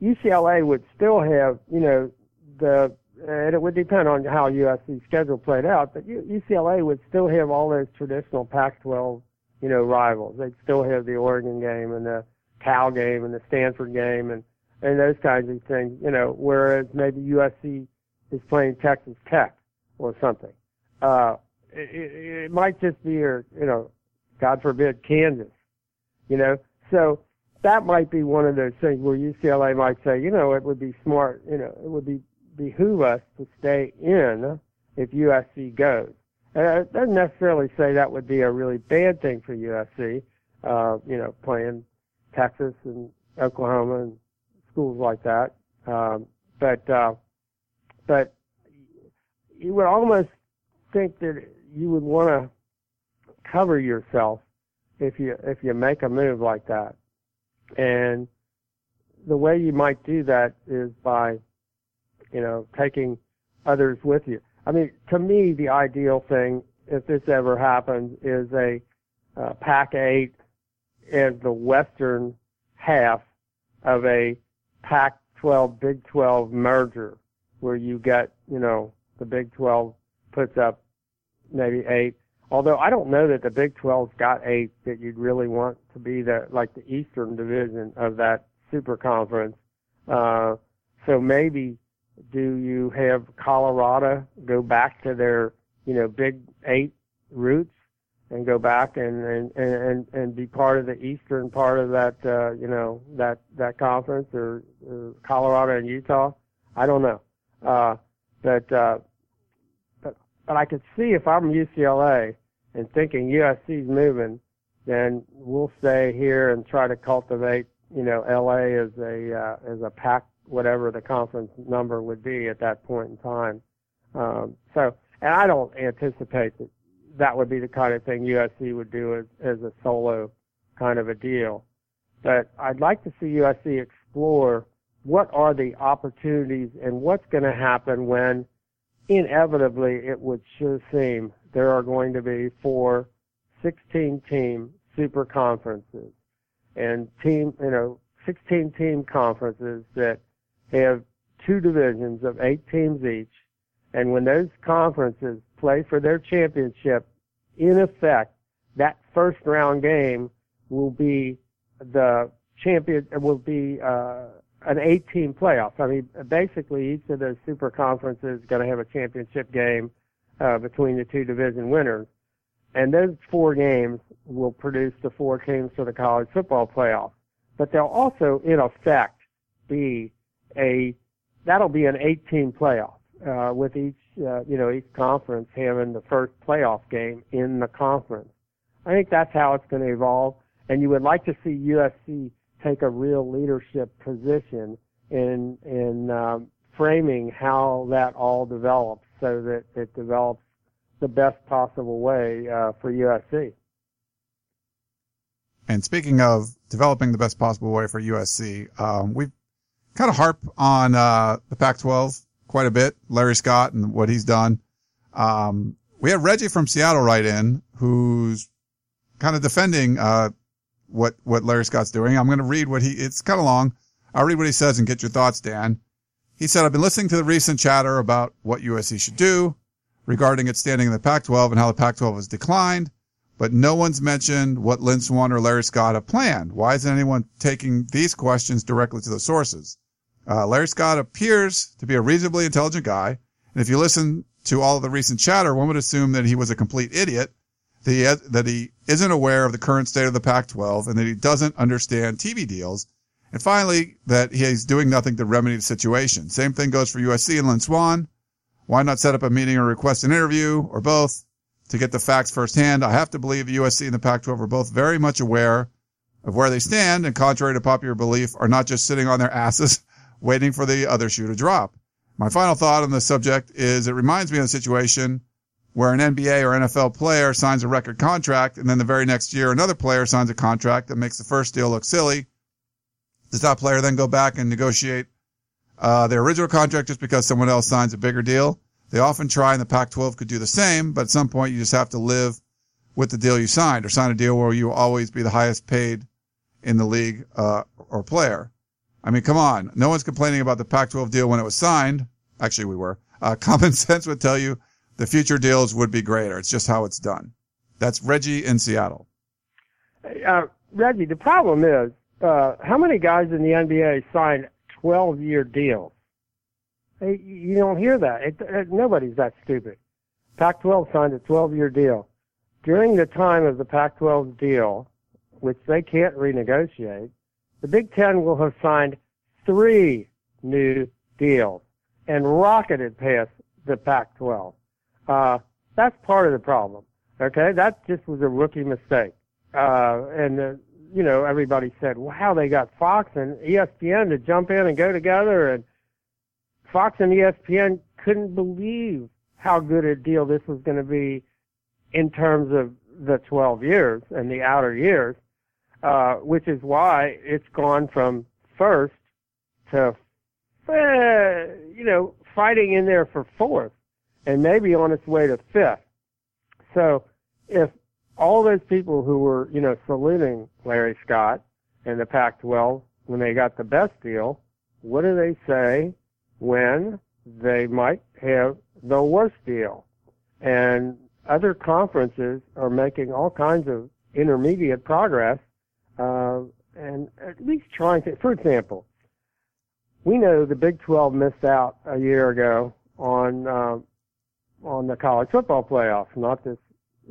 UCLA would still have, you know, the and it would depend on how USC's schedule played out, but UCLA would still have all those traditional Pac-12, you know, rivals. They'd still have the Oregon game and the Cal game and the Stanford game and and those kinds of things, you know, whereas maybe USC is playing Texas Tech or something. Uh, it, it might just be, or, you know, God forbid, Kansas, you know, so that might be one of those things where UCLA might say, you know, it would be smart, you know, it would be behoove us to stay in if USC goes. And it doesn't necessarily say that would be a really bad thing for USC, uh, you know, playing Texas and Oklahoma and schools like that. Um, but uh, but you would almost think that you would want to cover yourself if you if you make a move like that. And the way you might do that is by, you know, taking others with you. I mean, to me, the ideal thing, if this ever happens, is a uh, Pac 8 as the western half of a Pac-12 Big 12 merger, where you get you know the Big 12 puts up maybe eight. Although I don't know that the Big 12's got eight that you'd really want to be the like the Eastern Division of that super conference. Uh, so maybe do you have Colorado go back to their you know Big Eight roots and go back and and and and be part of the eastern part of that uh, you know that that conference or, or Colorado and Utah? I don't know, uh, but uh, but but I could see if I'm UCLA and thinking USC's moving, then we'll stay here and try to cultivate you know LA as a uh, as a Pac whatever the conference number would be at that point in time. Um, so and I don't anticipate that that would be the kind of thing USC would do as, as a solo kind of a deal. But I'd like to see USC explore what are the opportunities and what's going to happen when inevitably it would sure seem there are going to be four 16 team super conferences and team, you know, 16 team conferences that have two divisions of eight teams each. And when those conferences play for their championship, in effect, that first round game will be the champion, will be, uh, an eight team playoff. I mean, basically each of those super conferences is going to have a championship game, uh, between the two division winners. And those four games will produce the four teams for the college football playoff. But they'll also, in effect, be a, that'll be an eight team playoff, uh, with each uh, you know, each conference having the first playoff game in the conference. I think that's how it's going to evolve. And you would like to see USC take a real leadership position in in um, framing how that all develops, so that it develops the best possible way uh, for USC. And speaking of developing the best possible way for USC, um, we've kind of harp on uh, the Pac-12 quite a bit, Larry Scott and what he's done. Um, we have Reggie from Seattle right in who's kind of defending, uh, what, what Larry Scott's doing. I'm going to read what he, it's kind of long. I'll read what he says and get your thoughts, Dan. He said, I've been listening to the recent chatter about what USC should do regarding its standing in the Pac-12 and how the Pac-12 has declined, but no one's mentioned what Lynn Swann or Larry Scott have planned. Why isn't anyone taking these questions directly to the sources? Uh, Larry Scott appears to be a reasonably intelligent guy. And if you listen to all of the recent chatter, one would assume that he was a complete idiot, that he, that he isn't aware of the current state of the Pac-12 and that he doesn't understand TV deals. And finally, that he's doing nothing to remedy the situation. Same thing goes for USC and Lynn Swann. Why not set up a meeting or request an interview or both to get the facts firsthand? I have to believe USC and the Pac-12 are both very much aware of where they stand and contrary to popular belief are not just sitting on their asses waiting for the other shoe to drop. My final thought on the subject is it reminds me of a situation where an NBA or NFL player signs a record contract and then the very next year another player signs a contract that makes the first deal look silly. Does that player then go back and negotiate uh, their original contract just because someone else signs a bigger deal? They often try and the Pac-12 could do the same, but at some point you just have to live with the deal you signed or sign a deal where you will always be the highest paid in the league uh, or player. I mean, come on. No one's complaining about the Pac-12 deal when it was signed. Actually, we were. Uh, [LAUGHS] common sense would tell you the future deals would be greater. It's just how it's done. That's Reggie in Seattle. Uh, Reggie, the problem is, uh, how many guys in the NBA signed 12 year deals? You don't hear that. It, it, nobody's that stupid. Pac-12 signed a 12 year deal. During the time of the Pac-12 deal, which they can't renegotiate, the Big Ten will have signed three new deals and rocketed past the Pac-12. Uh, that's part of the problem. Okay, that just was a rookie mistake. Uh, and uh, you know, everybody said, "Wow, they got Fox and ESPN to jump in and go together." And Fox and ESPN couldn't believe how good a deal this was going to be in terms of the 12 years and the outer years. Uh, which is why it's gone from first to, uh, you know, fighting in there for fourth and maybe on its way to fifth. So if all those people who were, you know, saluting Larry Scott and the Pac-12 when they got the best deal, what do they say when they might have the worst deal? And other conferences are making all kinds of intermediate progress, uh, and at least trying to, for example, we know the Big 12 missed out a year ago on, uh, on the college football playoffs, not this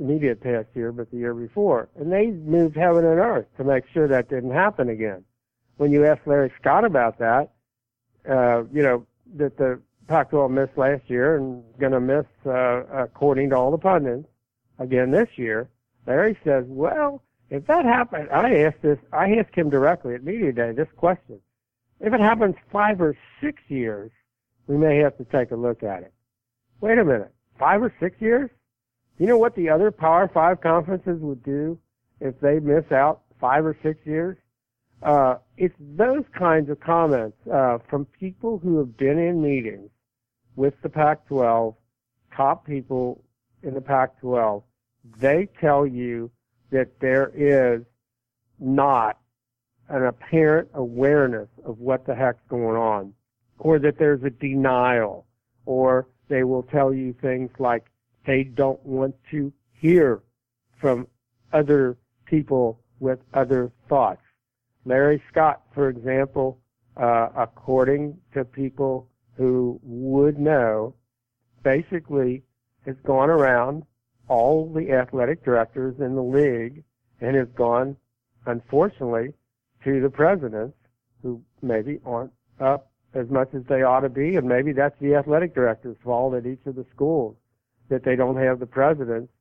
immediate past year, but the year before. And they moved heaven and earth to make sure that didn't happen again. When you ask Larry Scott about that, uh, you know, that the Pac-12 missed last year and going to miss, uh, according to all the pundits, again this year. Larry says, well, if that happened, I asked this, I asked him directly at media day this question. If it happens five or six years, we may have to take a look at it. Wait a minute. Five or six years? You know what the other Power Five conferences would do if they miss out five or six years? Uh, it's those kinds of comments uh, from people who have been in meetings with the Pac-12, top people in the Pac-12. They tell you that there is not an apparent awareness of what the heck's going on, or that there's a denial, or they will tell you things like they don't want to hear from other people with other thoughts. Larry Scott, for example, uh, according to people who would know, basically has gone around all the athletic directors in the league and has gone, unfortunately, to the presidents who maybe aren't up as much as they ought to be, and maybe that's the athletic director's fault at each of the schools that they don't have the presidents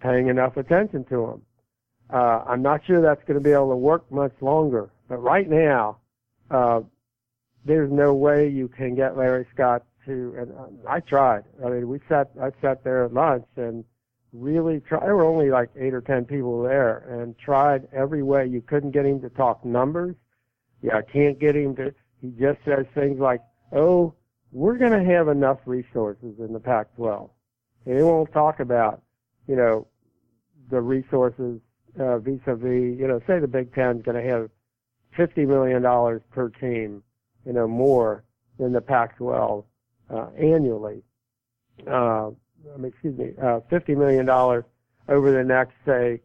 paying enough attention to them. Uh, I'm not sure that's going to be able to work much longer, but right now, uh, there's no way you can get Larry Scott to, and uh, I tried. I mean, we sat, I sat there at lunch and really tried, there were only like eight or ten people there and tried every way. You couldn't get him to talk numbers. Yeah, I can't get him to, he just says things like, oh, we're going to have enough resources in the Pac-12. And he won't talk about, you know, the resources uh, vis-a-vis, you know, say the Big Ten's going to have $50 million per team, you know, more than the Pac-12 uh, annually. Uh, I mean, excuse me, uh, $50 million over the next, say,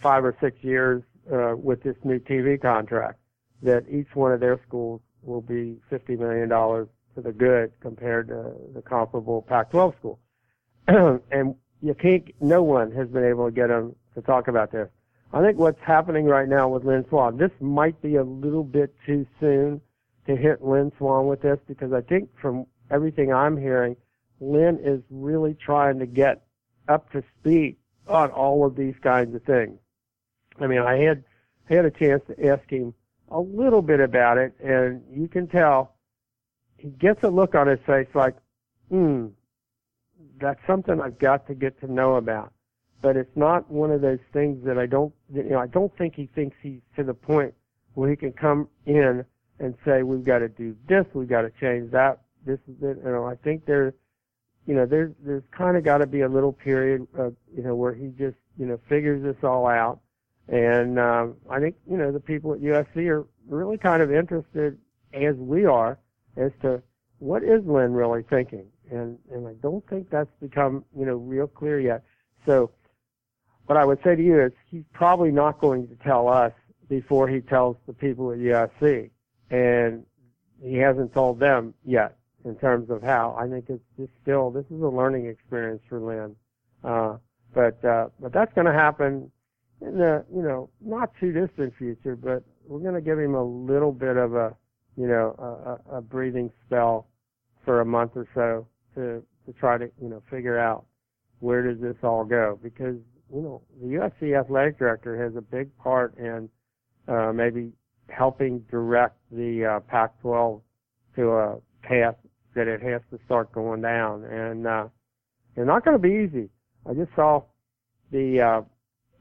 five or six years uh, with this new TV contract, that each one of their schools will be $50 million to the good compared to the comparable Pac-12 school. [CLEARS THROAT] and you can't, no one has been able to get them to talk about this. I think what's happening right now with Lynn Swann, this might be a little bit too soon to hit Lynn Swann with this because I think from everything I'm hearing, Lynn is really trying to get up to speed on all of these kinds of things. I mean, I had had a chance to ask him a little bit about it, and you can tell he gets a look on his face like, hmm, that's something I've got to get to know about. But it's not one of those things that I don't, you know, I don't think he thinks he's to the point where he can come in and say, we've got to do this, we've got to change that, this is it. You know, I think there, you know, there's, there's kind of got to be a little period, of, you know, where he just, you know, figures this all out. And, um, I think, you know, the people at USC are really kind of interested, as we are, as to what is Lynn really thinking? And, and I don't think that's become, you know, real clear yet. So what I would say to you is he's probably not going to tell us before he tells the people at USC. And he hasn't told them yet in terms of how. I think it's just still, this is a learning experience for Lynn. Uh, but, uh, but that's going to happen in the, you know, not too distant future, but we're going to give him a little bit of a, you know, a, a breathing spell for a month or so to, to try to, you know, figure out where does this all go? Because, you know, the USC athletic director has a big part in, uh, maybe helping direct the, uh, Pac-12 to a path that it has to start going down. And, uh, it's not going to be easy. I just saw the, uh,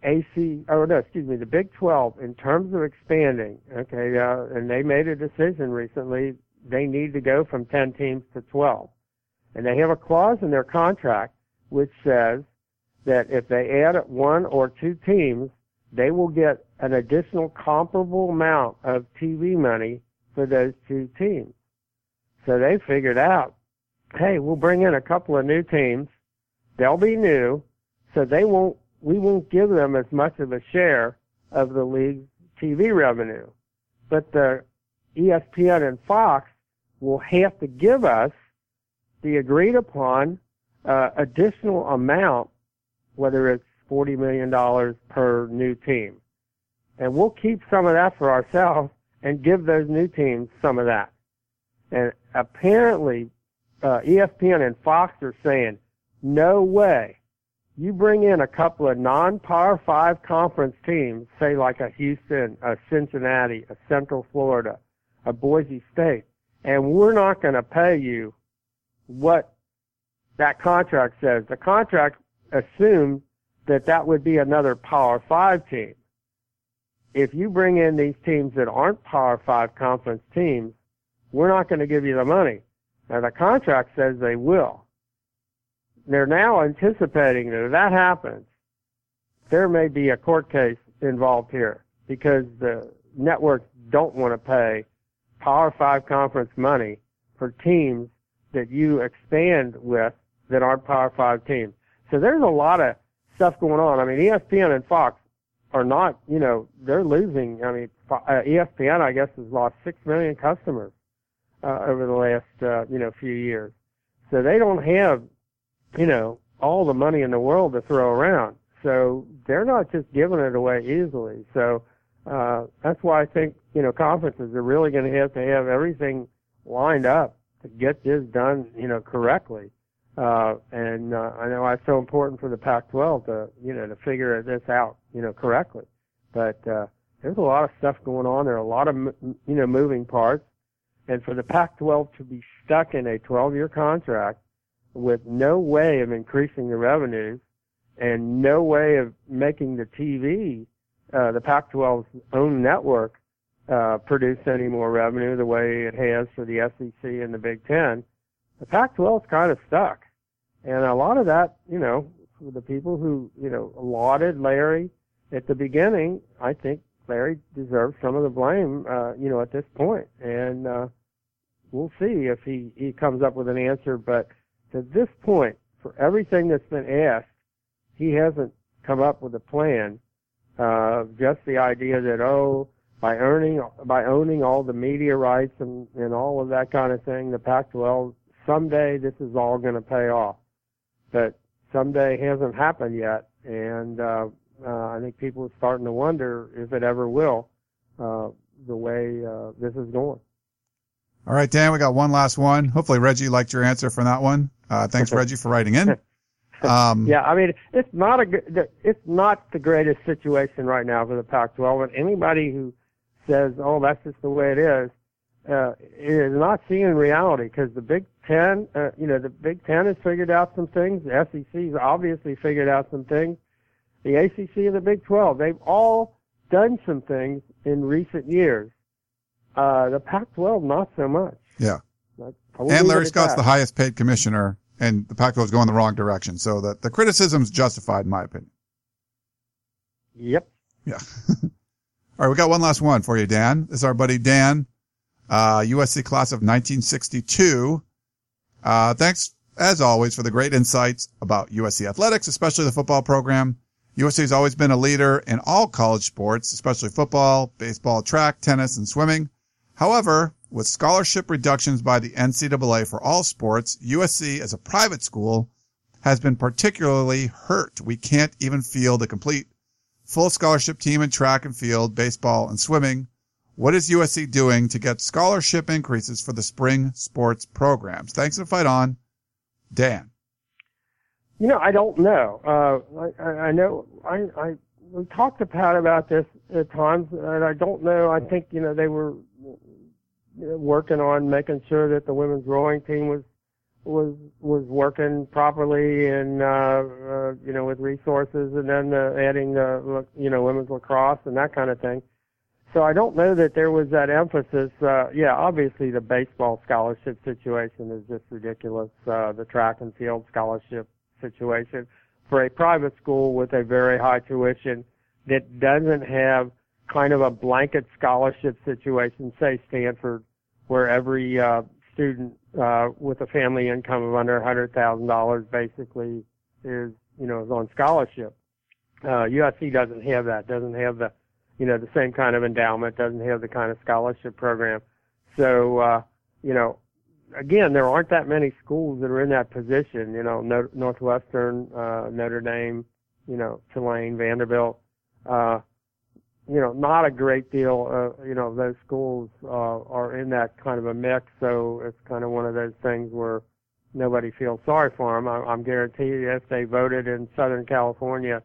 AC, oh no, excuse me, the Big 12 in terms of expanding, okay, uh, and they made a decision recently, they need to go from 10 teams to 12. And they have a clause in their contract which says that if they add one or two teams, they will get an additional comparable amount of TV money for those two teams. So they figured out, hey, we'll bring in a couple of new teams. They'll be new, so they won't, we won't give them as much of a share of the league's TV revenue. But the ESPN and Fox will have to give us the agreed upon uh, additional amount, whether it's $40 million per new team. And we'll keep some of that for ourselves and give those new teams some of that. And apparently, uh, ESPN and Fox are saying, no way. You bring in a couple of non-power five conference teams, say like a Houston, a Cincinnati, a Central Florida, a Boise State, and we're not going to pay you what that contract says. The contract assumes that that would be another Power Five team. If you bring in these teams that aren't Power Five conference teams, we're not going to give you the money. Now the contract says they will. They're now anticipating that if that happens, there may be a court case involved here because the networks don't want to pay Power Five conference money for teams that you expand with that aren't Power Five teams. So there's a lot of stuff going on. I mean, ESPN and Fox are not, you know, they're losing. I mean, uh, ESPN, I guess, has lost six million customers uh, over the last, uh, you know, few years. So they don't have, you know, all the money in the world to throw around. So they're not just giving it away easily. So uh, that's why I think, you know, conferences are really going to have to have everything lined up to get this done, you know, correctly. Uh, and uh, I know it's so important for the Pac-12 to, you know, to figure this out, you know, correctly. But uh, there's a lot of stuff going on. There are a lot of, you know, moving parts. And for the Pac-12 to be stuck in a 12-year contract with no way of increasing the revenues and no way of making the TV, uh, the Pac-12's own network, uh, produce any more revenue the way it has for the SEC and the Big Ten, the Pac-12 is kind of stuck. And a lot of that, you know, the people who, you know, lauded Larry at the beginning, I think Larry deserves some of the blame, uh, you know, at this point. And, uh, we'll see if he, he comes up with an answer. But to this point, for everything that's been asked, he hasn't come up with a plan. Uh, just the idea that, oh, by earning, by owning all the media rights and, and all of that kind of thing, the Pac-12, someday this is all going to pay off. But someday hasn't happened yet. And, uh, uh, I think people are starting to wonder if it ever will, uh, the way, uh, this is going. All right, Dan, we got one last one. Hopefully Reggie liked your answer from that one. Uh, thanks, [LAUGHS] Reggie, for writing in. Um, [LAUGHS] yeah, I mean, it's not a good, it's not the greatest situation right now for the Pac-12. And anybody who says, "Oh, that's just the way it is," uh, is not seeing reality because the Big Ten, uh, you know, the Big Ten has figured out some things. The SEC's obviously figured out some things. The ACC and the Big 12, they've all done some things in recent years. Uh, the Pac-12, not so much. Yeah. and Larry Scott's the highest paid commissioner, and the Pac-12 is going the wrong direction. So the, the criticism's justified, in my opinion. Yep. Yeah. [LAUGHS] All right, we got one last one for you, Dan. This is our buddy Dan, uh, USC class of 1962. Uh, thanks, as always, for the great insights about USC athletics, especially the football program. USC has always been a leader in all college sports, especially football, baseball, track, tennis, and swimming. However, with scholarship reductions by the NCAA for all sports, USC as a private school has been particularly hurt. We can't even field a complete full scholarship team in track and field, baseball, and swimming. What is USC doing to get scholarship increases for the spring sports programs? Thanks and fight on, Dan. You know, I don't know. Uh, I, I know I, I we talked to Pat about this at times, and I don't know. I think you know they were working on making sure that the women's rowing team was was was working properly and uh, uh you know with resources and then uh, adding the you know women's lacrosse and that kind of thing so I don't know that there was that emphasis uh yeah obviously the baseball scholarship situation is just ridiculous uh the track and field scholarship situation for a private school with a very high tuition that doesn't have kind of a blanket scholarship situation, say Stanford, where every uh, student uh, with a family income of under $100,000 basically is, you know, is on scholarship. Uh, USC doesn't have that, doesn't have the, you know, the same kind of endowment, doesn't have the kind of scholarship program. So, uh, you know, again, there aren't that many schools that are in that position. You know, Northwestern, uh, Notre Dame, you know, Tulane, Vanderbilt. Uh, you know, not a great deal. Uh, you know, those schools uh, are in that kind of a mix. So it's kind of one of those things where nobody feels sorry for them. I, I'm guaranteed if they voted in Southern California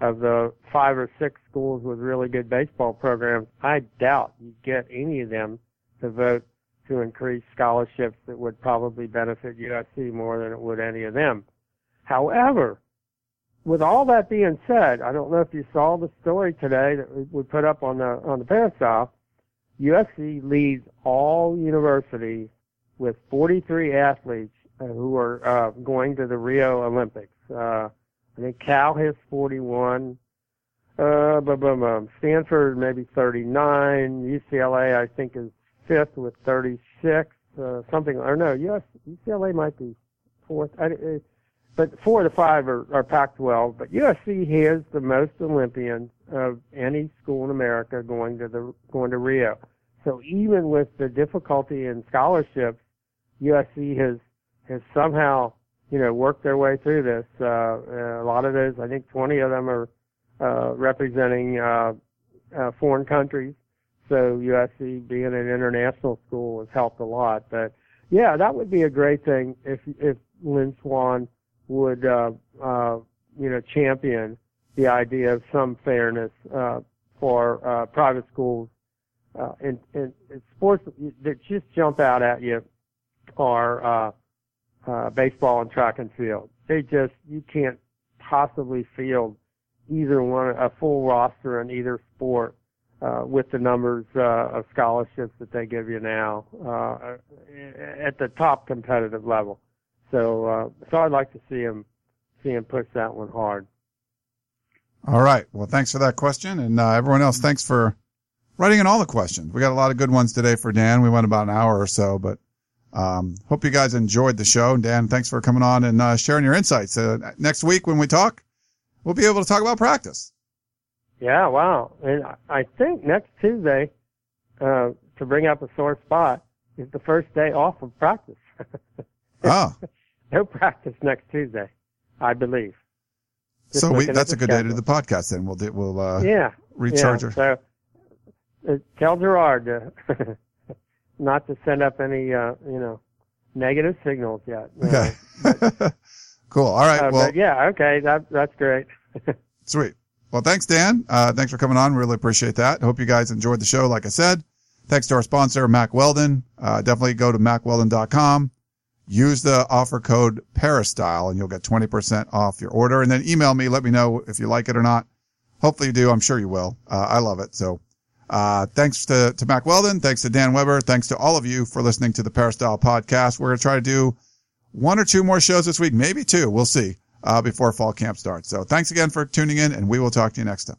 of the five or six schools with really good baseball programs, I doubt you get any of them to vote to increase scholarships that would probably benefit USC more than it would any of them. However, with all that being said, I don't know if you saw the story today that we put up on the on the Peristyle. USC leads all universities with 43 athletes uh, who are uh, going to the Rio Olympics. Uh, I think Cal has 41. Uh, blah, blah, blah. Stanford maybe 39. UCLA I think is fifth with 36. Uh, something or no, US UCLA might be fourth. I, it, but four the five are, are Pac-12. But USC has the most Olympians of any school in America going to the going to Rio. So even with the difficulty in scholarships, USC has has somehow you know worked their way through this. Uh, a lot of those, I think, 20 of them are uh, representing uh, uh, foreign countries. So USC being an international school has helped a lot. But yeah, that would be a great thing if if Lynn Swann would uh, uh, you know champion the idea of some fairness uh, for uh, private schools. Uh, and, and, and sports that just jump out at you are uh, uh, baseball and track and field. They just you can't possibly field either one a full roster in either sport uh, with the numbers uh, of scholarships that they give you now uh, at the top competitive level. So, uh, so I'd like to see him see him push that one hard. All right. Well, thanks for that question, and uh, everyone else, thanks for writing in all the questions. We got a lot of good ones today for Dan. We went about an hour or so, but um, hope you guys enjoyed the show. Dan, thanks for coming on and uh, sharing your insights. Next week when we talk, we'll be able to talk about practice. Yeah, wow. And I think next Tuesday, uh, to bring up a sore spot, is the first day off of practice. oh. [LAUGHS] no practice next Tuesday, I believe. Just so we, that's a good schedule. day to do the podcast then. We'll, we'll, uh, yeah, recharge yeah. So, uh, tell Gerard to [LAUGHS] not to send up any, uh, you know, negative signals yet. Okay. But, [LAUGHS] cool. All right. Uh, well, yeah. Okay. That, that's great. sweet. Well, thanks, Dan. Uh, thanks for coming on. Really appreciate that. Hope you guys enjoyed the show. Like I said, thanks to our sponsor, Mack Weldon. Uh, definitely go to mackweldon.com use the offer code Peristyle and you'll get 20% off your order. And then email me, let me know if you like it or not. Hopefully you do. I'm sure you will. Uh, I love it. So, uh, thanks to, to Mack Weldon. Thanks to Dan Weber. Thanks to all of you for listening to the Peristyle podcast. We're going to try to do one or two more shows this week, maybe two. We'll see, uh, before fall camp starts. So thanks again for tuning in and we will talk to you next time.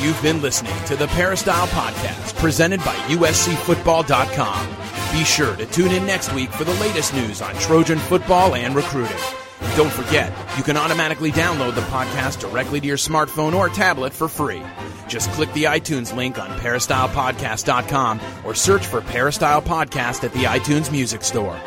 You've been listening to the Peristyle Podcast presented by USCFootball.com. Be sure to tune in next week for the latest news on Trojan football and recruiting. Don't forget, you can automatically download the podcast directly to your smartphone or tablet for free. Just click the iTunes link on peristylepodcast.com or search for Peristyle Podcast at the iTunes Music Store.